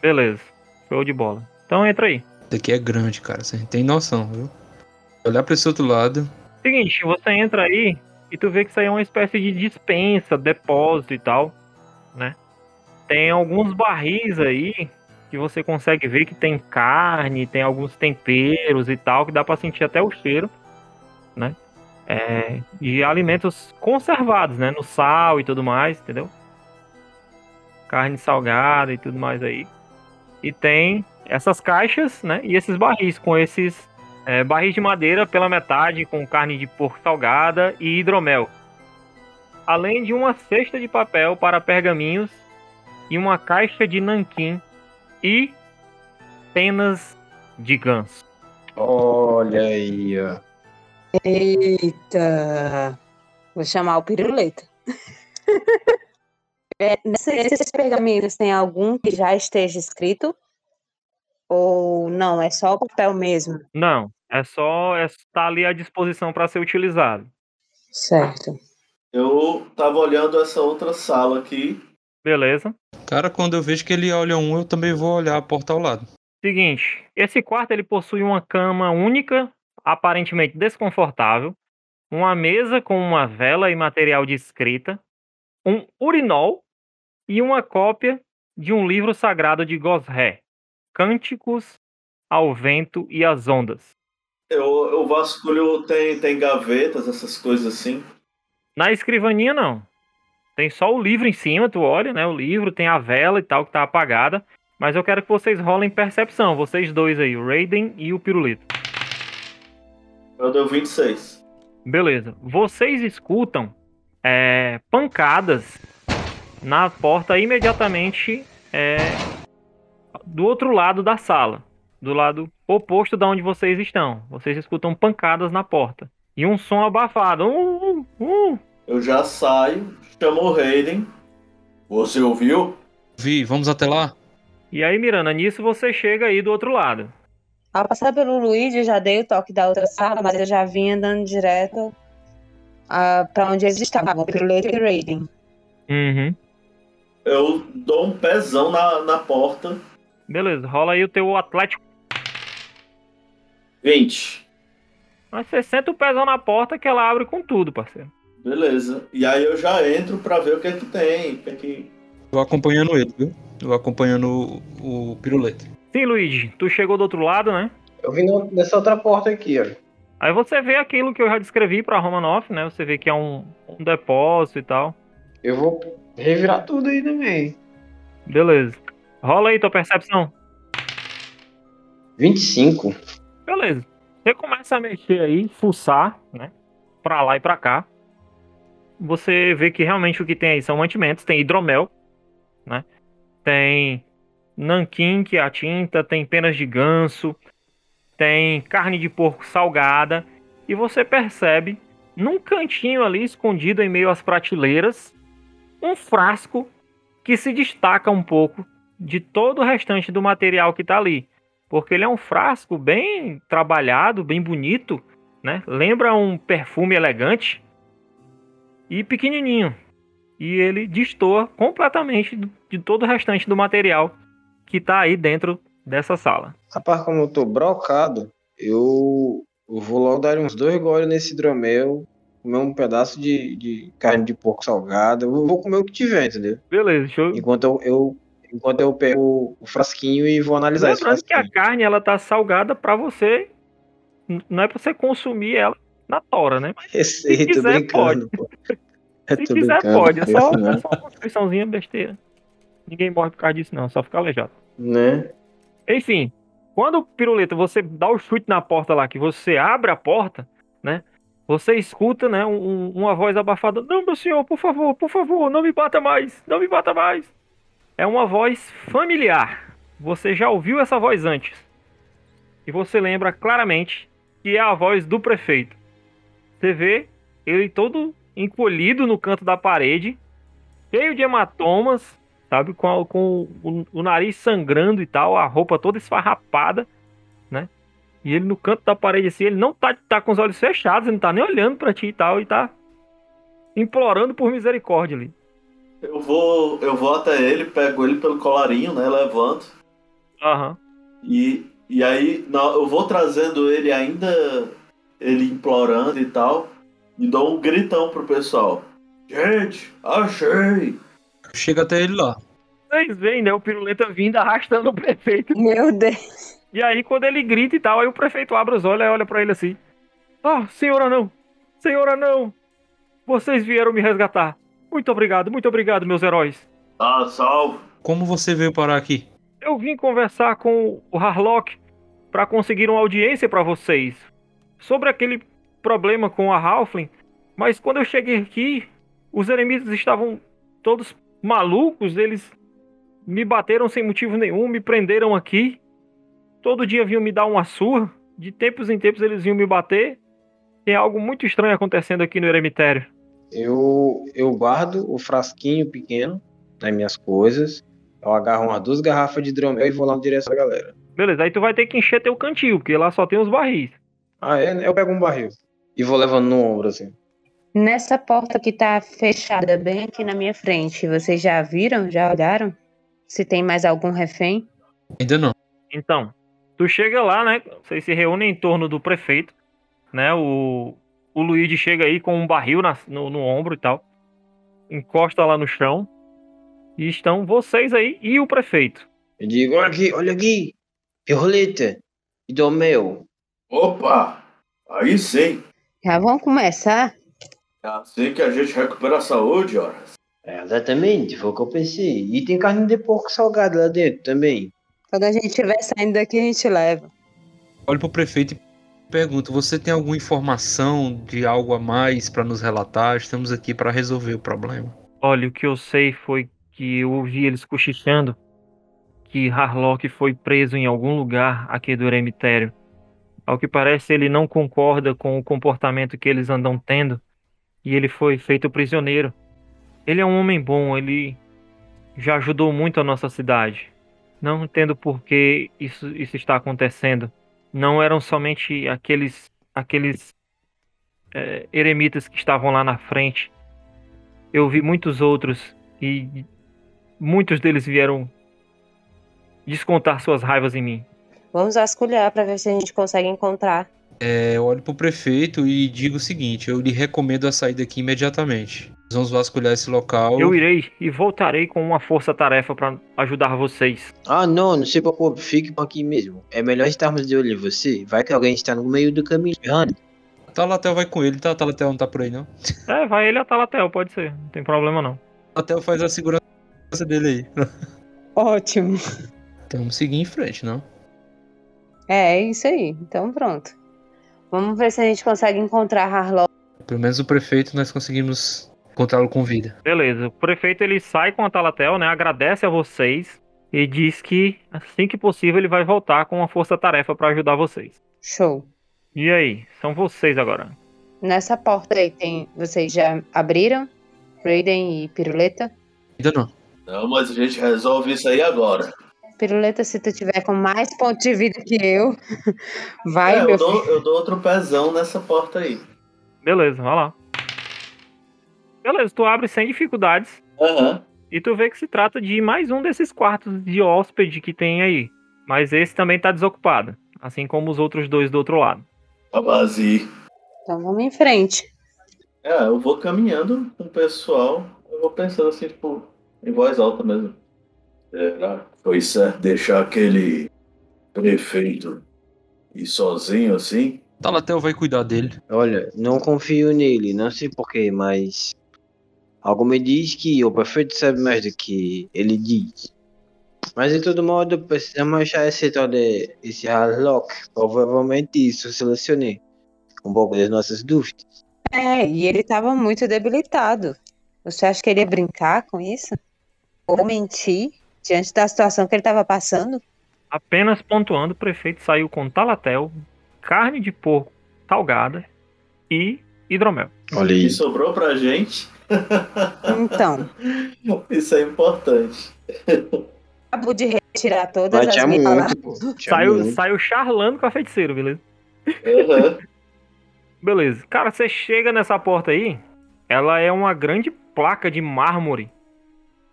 Beleza. Show de bola. Então entra aí. Isso aqui é grande, cara. Você tem noção, viu? Olhar pra esse outro lado. Seguinte, você entra aí e tu vê que isso aí é uma espécie de dispensa, depósito e tal, né? Tem alguns barris aí que você consegue ver que tem carne, tem alguns temperos e tal, que dá pra sentir até o cheiro, né? É, de alimentos conservados, né? No sal e tudo mais, entendeu? Carne salgada e tudo mais aí. E tem essas caixas, né? E esses barris com esses é, barris de madeira pela metade com carne de porco salgada e hidromel. Além de uma cesta de papel para pergaminhos e uma caixa de nanquim e penas de ganso. Olha aí, ó. Eita! Vou chamar o piruleta. [LAUGHS] É, nesse- nesses pergaminhos tem algum que já esteja escrito? Ou não, é só o papel mesmo? Não, é só estar ali à disposição para ser utilizado. Certo. Eu tava olhando essa outra sala aqui. Beleza? Cara, quando eu vejo que ele olha um, eu também vou olhar a porta ao lado. Seguinte, esse quarto ele possui uma cama única aparentemente desconfortável, uma mesa com uma vela e material de escrita, um urinol e uma cópia de um livro sagrado de Gosré, Cânticos ao Vento e às Ondas. Eu, eu vasculho, tem, tem gavetas, essas coisas assim. Na escrivaninha, não. Tem só o livro em cima, tu olha, né? O livro, tem a vela e tal que tá apagada. Mas eu quero que vocês rolem percepção, vocês dois aí, o Raiden e o Pirulito. Eu deu 26. Beleza. Vocês escutam é, pancadas na porta imediatamente é, do outro lado da sala. Do lado oposto da onde vocês estão. Vocês escutam pancadas na porta. E um som abafado. Uh, uh, uh. Eu já saio, chamo o Hayden. Você ouviu? Vi, vamos até lá? E aí, Miranda, nisso você chega aí do outro lado. Ao passar pelo Luigi, eu já dei o toque da outra sala, mas eu já vinha andando direto ah, pra onde eles estavam, Piruleta e Raiden. Uhum. Eu dou um pezão na, na porta. Beleza, rola aí o teu Atlético. 20. Mas você senta o pezão na porta que ela abre com tudo, parceiro. Beleza. E aí eu já entro pra ver o que é que tem. O que é que... Tô acompanhando ele, viu? Tô acompanhando o, o piruleta. Sim, Luigi, tu chegou do outro lado, né? Eu vim nessa outra porta aqui, ó. Aí você vê aquilo que eu já descrevi pra Romanoff, né? Você vê que é um, um depósito e tal. Eu vou revirar tudo aí também. Beleza. Rola aí tua percepção. 25. Beleza. Você começa a mexer aí, fuçar, né? Pra lá e pra cá. Você vê que realmente o que tem aí são mantimentos. Tem hidromel, né? Tem nanquim, que é a tinta. Tem penas de ganso. Tem carne de porco salgada. E você percebe, num cantinho ali, escondido em meio às prateleiras, um frasco que se destaca um pouco de todo o restante do material que tá ali. Porque ele é um frasco bem trabalhado, bem bonito, né? Lembra um perfume elegante e pequenininho. E ele destoa completamente de todo o restante do material que tá aí dentro dessa sala. Rapaz, como eu tô brocado, eu, eu vou logo dar uns dois goles nesse hidromel, comer um pedaço de, de carne de porco salgada. Eu vou comer o que tiver, entendeu? Beleza, eu... Enquanto eu, eu- enquanto eu pego o frasquinho e vou analisar esse Lembrando que a carne ela tá salgada pra você, não é pra você consumir ela na tora, né? Receita, tô quiser, brincando, pô. [LAUGHS] Eu Se quiser brincando, pode, é só, isso é só uma constriçãozinha besteira. Ninguém morre por causa disso não, só fica aleijado. Né? Enfim, quando, Piruleta, você dá o chute na porta lá, que você abre a porta, né? Você escuta, né, um- uma voz abafada. Não, meu senhor, por favor, por favor, não me bata mais, não me bata mais. É uma voz familiar. Você já ouviu essa voz antes. E você lembra claramente que é a voz do prefeito. Você vê ele todo encolhido no canto da parede, cheio de hematomas, sabe? Com, a- com o, o nariz sangrando e tal, a roupa toda esfarrapada, né? E ele no canto da parede assim, ele não tá, tá com os olhos fechados, ele não tá nem olhando pra ti e tal, e tá implorando por misericórdia ali. Eu vou, eu vou até ele, pego ele pelo colarinho, né? Levanto. Aham. E, e aí na- eu vou trazendo ele ainda, ele implorando e tal. E dou um gritão pro pessoal. Gente, achei! Chega até ele lá. Vocês veem, né? O piruleta vindo arrastando o prefeito. Meu Deus. E aí, quando ele grita e tal, aí o prefeito abre os olhos e olha pra ele assim: Ah, senhora não! Senhora não! Vocês vieram me resgatar. Muito obrigado, muito obrigado, meus heróis. Tá salvo. Como você veio parar aqui? Eu vim conversar com o Harlock para conseguir uma audiência para vocês sobre aquele problema com a Halfling, mas quando eu cheguei aqui, os eremitas estavam todos malucos, eles me bateram sem motivo nenhum, me prenderam aqui. Todo dia vinham me dar uma surra, de tempos em tempos eles vinham me bater. Tem algo muito estranho acontecendo aqui no eremitério. Eu, eu guardo o frasquinho pequeno nas minhas coisas. Eu agarro umas duas garrafas de hidromel e vou lá na direção da galera. Beleza, aí tu vai ter que encher teu cantil, porque lá só tem os barris. Ah, é? Eu pego um barril e vou levando no ombro, assim. Nessa porta que tá fechada bem aqui na minha frente, vocês já viram? Já olharam? Se tem mais algum refém? Ainda não. Então, tu chega lá, né? Vocês se reúnem em torno do prefeito. né? O, o Luigi chega aí com um barril na- no, no ombro e tal. Encosta lá no chão. E estão vocês aí e o prefeito. Eu digo, olha aqui, olha aqui. Piruleta. E do meu. Opa! Aí sim. Já vamos começar? É assim que a gente recupera a saúde, ora. É, exatamente, foi o que eu pensei. E tem carne de porco salgado lá dentro também. Quando a gente estiver saindo daqui, a gente leva. Olho pro prefeito e pergunto: você tem alguma informação de algo a mais pra nos relatar? Estamos aqui pra resolver o problema. Olha, o que eu sei foi que eu ouvi eles cochichando que Harlock foi preso em algum lugar aqui do Eremitério. Ao que parece, ele não concorda com o comportamento que eles andam tendo e ele foi feito prisioneiro. Ele é um homem bom, ele já ajudou muito a nossa cidade. Não entendo por que isso, isso está acontecendo. Não eram somente aqueles aqueles eh, eremitas que estavam lá na frente. Eu vi muitos outros e muitos deles vieram descontar suas raivas em mim. Vamos vasculhar pra ver se a gente consegue encontrar. É, eu olho pro prefeito e digo o seguinte: eu lhe recomendo a sair daqui imediatamente. Nós vamos vasculhar esse local. Eu irei e voltarei com uma força-tarefa para ajudar vocês. Ah, não, não se preocupe, fique por aqui mesmo. É melhor estarmos de olho em você. Vai que alguém está no meio do caminho errado. Talatel vai com ele, tá? Talatel não tá por aí, não. É, vai ele a Talatel, pode ser. Não tem problema não. Talatel faz a segurança dele aí. [LAUGHS] Ótimo. Então vamos seguir em frente, não? É, é isso aí. Então pronto. Vamos ver se a gente consegue encontrar Harlock. Pelo menos o prefeito nós conseguimos encontrá-lo com vida. Beleza. O prefeito ele sai com a Talatel, né? Agradece a vocês e diz que assim que possível ele vai voltar com uma força-tarefa para ajudar vocês. Show. E aí, são vocês agora. Nessa porta aí tem. Vocês já abriram? Raiden e Piruleta? Ainda não. Não, mas a gente resolve isso aí agora. Piruleta, se tu tiver com mais pontos de vida que eu, [LAUGHS] vai, é, meu eu, dou, filho. eu dou outro pezão nessa porta aí. Beleza, vai lá. Beleza, tu abre sem dificuldades Aham. e tu vê que se trata de mais um desses quartos de hóspede que tem aí. Mas esse também tá desocupado, assim como os outros dois do outro lado. Tá vazio. Então vamos em frente. É, eu vou caminhando com o pessoal. Eu vou pensando assim, tipo, em voz alta mesmo. Será que foi certo deixar aquele prefeito ir sozinho assim? Talatel vai cuidar dele. Olha, não confio nele, não sei porquê, mas. Algo me diz que o prefeito sabe mais do que ele diz. Mas de todo modo, precisamos achar esse tal de. esse Harlock. Provavelmente isso selecionei. Um pouco das nossas dúvidas. É, e ele tava muito debilitado. Você acha que ele ia brincar com isso? Ou mentir diante da situação que ele tava passando? Apenas pontuando, o prefeito saiu com talatel, carne de porco salgada e hidromel. Olha E isso. sobrou pra gente. Então, [LAUGHS] Isso é importante. [LAUGHS] acabo de retirar todas Mas as minhas. Tinha Saiu, saiu charlando com a feiticeira, beleza? Aham. [LAUGHS] Beleza. Cara, você chega nessa porta aí, ela é uma grande placa de mármore,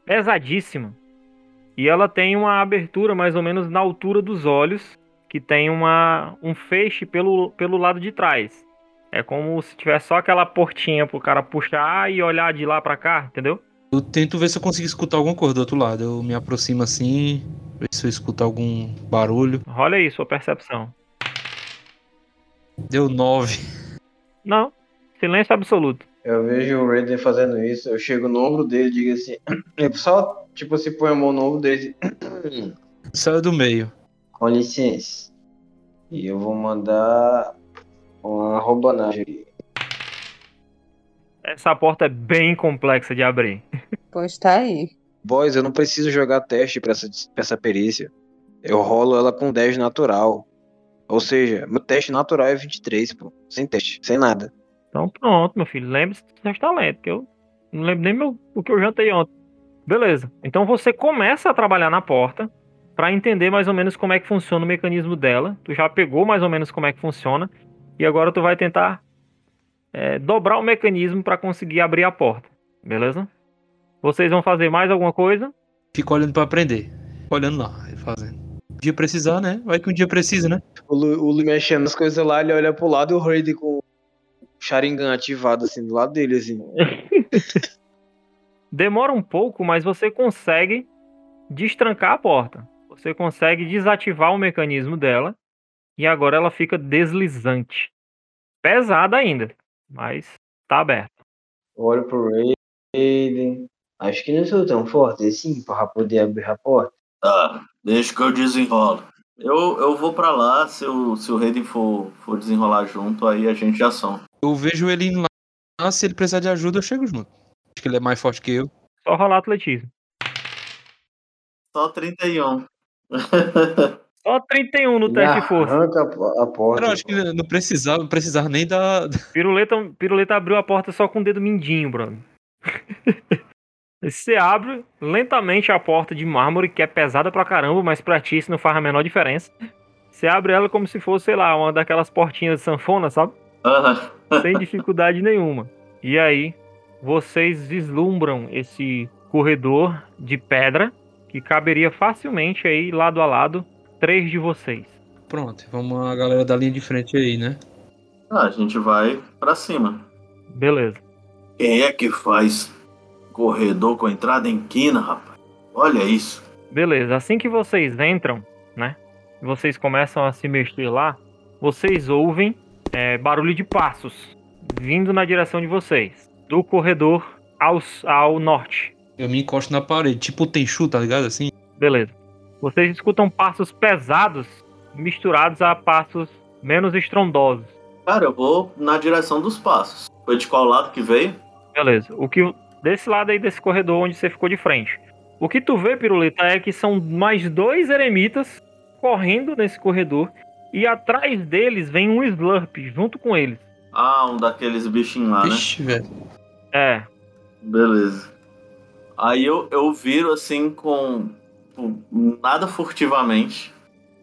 pesadíssima. E ela tem uma abertura mais ou menos na altura dos olhos, que tem uma, um feixe pelo, pelo lado de trás. É como se tivesse só aquela portinha pro cara puxar e olhar de lá pra cá, entendeu? Eu tento ver se eu consigo escutar alguma coisa do outro lado. Eu me aproximo assim, ver se eu escuto algum barulho. Olha aí sua percepção. Deu nove. Não, silêncio absoluto. Eu vejo o Raiden fazendo isso, eu chego no ombro dele e digo assim. Eu [CLEARS THROAT] só, tipo, se põe a mão no ombro dele. [CLEARS THROAT] Saiu do meio. Com licença. E eu vou mandar uma roubanagem aqui. Essa porta é bem complexa de abrir. Pois tá aí. Boys, eu não preciso jogar teste pra essa, pra essa perícia. Eu rolo ela com 10 natural. Ou seja, meu teste natural é 23, pô. Sem teste, sem nada. Então pronto, meu filho. Lembre-se dos seus talentos, que eu não lembro nem meu, o que eu jantei ontem. Beleza. Então você começa a trabalhar na porta para entender mais ou menos como é que funciona o mecanismo dela. Tu já pegou mais ou menos como é que funciona. E agora tu vai tentar é, dobrar o mecanismo para conseguir abrir a porta. Beleza? Vocês vão fazer mais alguma coisa? Fico olhando pra aprender. Fico olhando lá, fazendo. Um dia precisar, né? Vai que um dia precisa, né? O O Lu, o Lu mexendo as coisas lá, ele olha pro lado e o Raiden com o Sharingan ativado assim do lado dele, assim. [LAUGHS] Demora um pouco, mas você consegue destrancar a porta. Você consegue desativar o mecanismo dela e agora ela fica deslizante. Pesada ainda, mas tá aberta. Olho pro Raiden. Acho que não sou tão forte assim pra poder abrir a porta. Tá, deixa que eu desenrolo. Eu, eu vou pra lá, se o, se o Raiden for, for desenrolar junto, aí a gente já soma. Eu vejo ele indo lá, se ele precisar de ajuda, eu chego junto. Que ele é mais forte que eu. Só rolar atletismo. Só 31. [LAUGHS] Só 31 no teste de força. A po- a porta. Cara, eu acho que não precisava, não precisava nem da. Piruleta, Piruleta abriu a porta só com o dedo mindinho, Bruno. [LAUGHS] Você abre lentamente a porta de mármore, que é pesada pra caramba, mas pra ti isso não faz a menor diferença. Você abre ela como se fosse, sei lá, uma daquelas portinhas de sanfona, sabe? Sem dificuldade nenhuma. E aí, vocês vislumbram esse corredor de pedra que caberia facilmente aí, lado a lado, três de vocês. Pronto, vamos a galera da linha de frente aí, né? Ah, a gente vai pra cima. Beleza. Quem é que faz corredor com entrada em quina, rapaz? Olha isso. Beleza, assim que vocês entram, né? Vocês começam a se mexer lá, vocês ouvem é, barulho de passos vindo na direção de vocês, do corredor ao, ao norte. Eu me encosto na parede, tipo o Tenchu, tá ligado? Assim. Beleza. Vocês escutam passos pesados misturados a passos menos estrondosos. Cara, eu vou na direção dos passos. Foi de qual lado que veio? Beleza. O que desse lado aí desse corredor onde você ficou de frente. O que tu vê, Piruleta, é que são mais dois eremitas correndo nesse corredor e atrás deles vem um Slurp junto com eles. Ah, um daqueles bichinhos lá, né? Vixe, velho. É, Beleza. Aí eu, eu viro assim com. com nada furtivamente.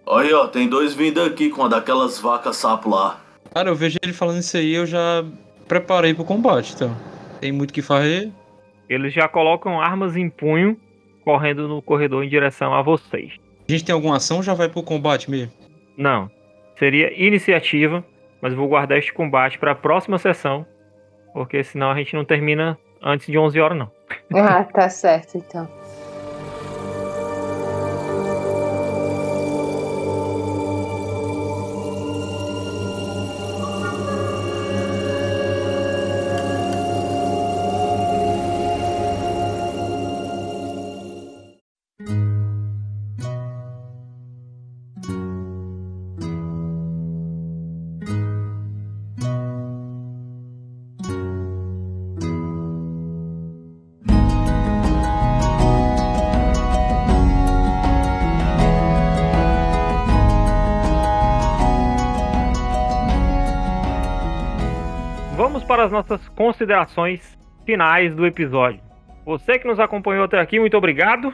Olha, ó, tem dois vindo aqui com uma daquelas vacas sapo lá. Cara, eu vejo ele falando isso aí, eu já preparei pro combate, então. Tem muito o que fazer. eles já colocam armas em punho correndo no corredor em direção a vocês. A gente tem alguma ação ou já vai pro combate mesmo? Não, seria iniciativa, mas vou guardar este combate para a próxima sessão, porque senão a gente não termina antes de 11 horas não. Ah, tá certo, então. Para as nossas considerações finais do episódio. Você que nos acompanhou até aqui, muito obrigado.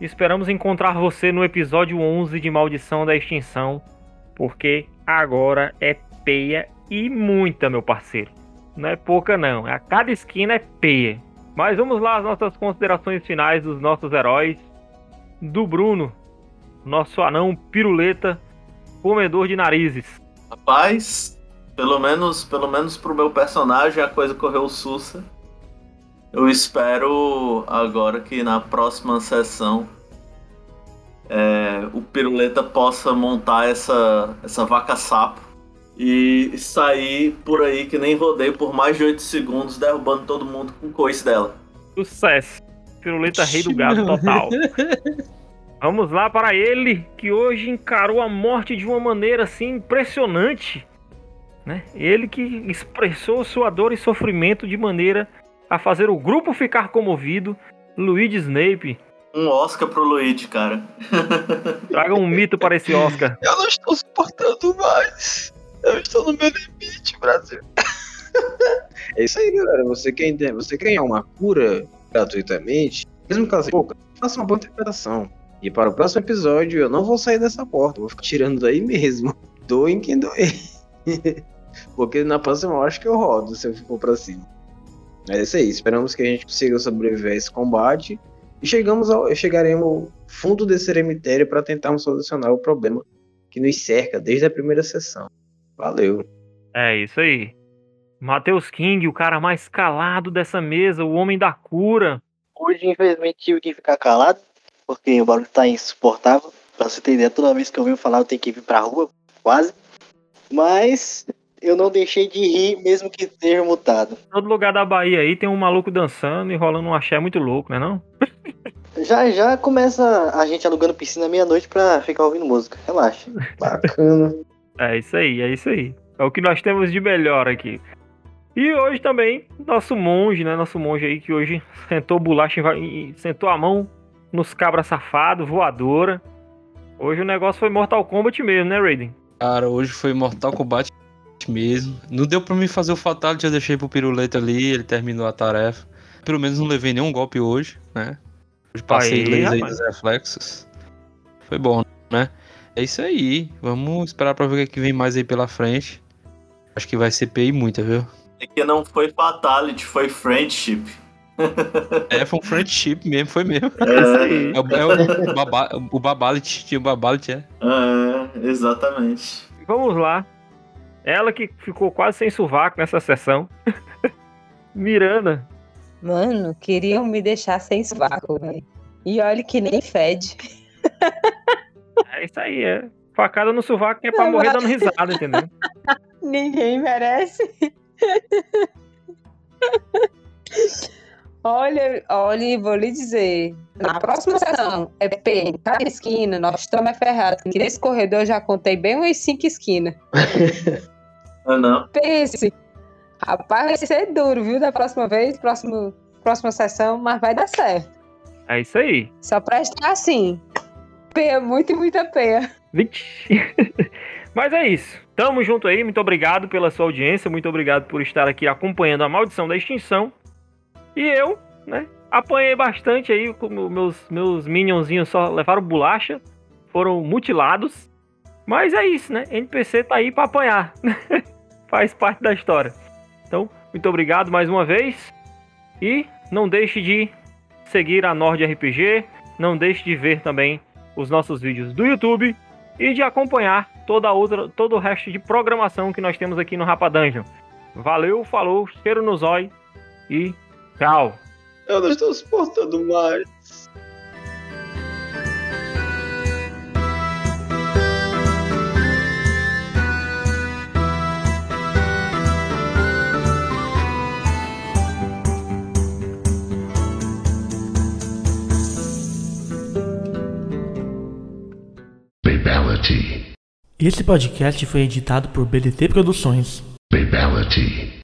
Esperamos encontrar você no episódio 11 de Maldição da Extinção, porque agora é peia e muita, meu parceiro. Não é pouca não, a cada esquina é peia. Mas vamos lá as nossas considerações finais dos nossos heróis. Do Bruno, nosso anão piruleta, comedor de narizes. Rapaz, pelo menos, pelo menos pro meu personagem a coisa correu sussa. Eu espero agora que na próxima sessão é, o Piruleta possa montar essa, essa vaca sapo e sair por aí que nem rodeio por mais de 8 segundos, derrubando todo mundo com o coice dela. Sucesso. Piruleta rei do gado total. [LAUGHS] Vamos lá para ele, que hoje encarou a morte de uma maneira assim impressionante. Né? Ele que expressou sua dor e sofrimento de maneira a fazer o grupo ficar comovido. Luigi Snape, Um Oscar pro Luigi, cara. [LAUGHS] traga um mito para esse Oscar. Eu não estou suportando mais. Eu estou no meu limite, Brasil. é isso aí, galera. Você quer, você quer ganhar uma cura gratuitamente, mesmo que ela seja pouca, faça uma boa interpretação. E para o próximo episódio, eu não vou sair dessa porta, vou ficar tirando daí mesmo. Doem quem doer. [LAUGHS] Porque na próxima eu acho que eu rodo se eu for pra cima. Mas é isso aí, esperamos que a gente consiga sobreviver a esse combate. E chegamos ao, chegaremos ao fundo desse cemitério para tentarmos solucionar o problema que nos cerca desde a primeira sessão. Valeu. É isso aí. Matheus King, o cara mais calado dessa mesa, o homem da cura. Hoje, infelizmente, tive que ficar calado, porque o barulho tá insuportável. Pra você ter ideia, toda vez que eu venho falar, eu tenho que vir pra rua, quase. Mas eu não deixei de rir, mesmo que esteja mutado. Todo lugar da Bahia aí tem um maluco dançando e rolando um axé muito louco, né não? [LAUGHS] Já já começa a gente alugando piscina meia-noite pra ficar ouvindo música. Relaxa. [LAUGHS] Bacana. É isso aí, é isso aí. É o que nós temos de melhor aqui. E hoje também, nosso monge, né? Nosso monge aí que hoje sentou bolacha, e sentou a mão nos cabras safados, voadora. Hoje o negócio foi Mortal Kombat mesmo, né, Raiden? Cara, hoje foi Mortal Kombat mesmo. Não deu pra mim fazer o Fatality, eu deixei pro Piruleta ali, ele terminou a tarefa. Pelo menos não levei nenhum golpe hoje, né? Hoje passei Aí, leis aí rapaz. dos reflexos. Foi bom, né? É isso aí. Vamos esperar pra ver o que vem mais aí pela frente. Acho que vai ser PI muita, viu? É que não foi Fatality, foi Friendship. É, foi um friendship mesmo, foi mesmo. É, É o, é o, baba, o Babalit, tinha o Babalit, é. é, exatamente. Vamos lá. Ela que ficou quase sem sovaco nessa sessão. [LAUGHS] Miranda. Mano, queriam me deixar sem sovaco, velho. E olha que nem fede. É isso aí, é. Facada no sovaco que é pra Não, morrer mas- dando risada, entendeu? [LAUGHS] Ninguém merece. olha, olha, vou lhe dizer. Na próxima sessão é P em cada esquina, nós estamos é ferrados. Que nesse corredor eu já contei bem umas cinco esquinas. [LAUGHS] Ah, não. Pense. Rapaz, vai ser duro, viu? Da próxima vez, próximo, próxima sessão, mas vai dar certo. É isso aí. Só presta assim. Peia, muito e muita peia. Vixe. [LAUGHS] Mas é isso. Tamo junto aí. Muito obrigado pela sua audiência. Muito obrigado por estar aqui acompanhando a maldição da extinção. E eu, né? Apanhei bastante aí. como Meus, meus minionzinhos só levaram bolacha. Foram mutilados. Mas é isso, né? NPC tá aí pra apanhar. [LAUGHS] Faz parte da história. Então, muito obrigado mais uma vez. E não deixe de seguir a Nord RPG. Não deixe de ver também os nossos vídeos do YouTube e de acompanhar toda outra, todo o resto de programação que nós temos aqui no Rapa Dungeon. Valeu, falou, cheiro no zóio e tchau. Eu não estou suportando mais. Babality. Esse podcast foi editado por BDT Produções. Babality.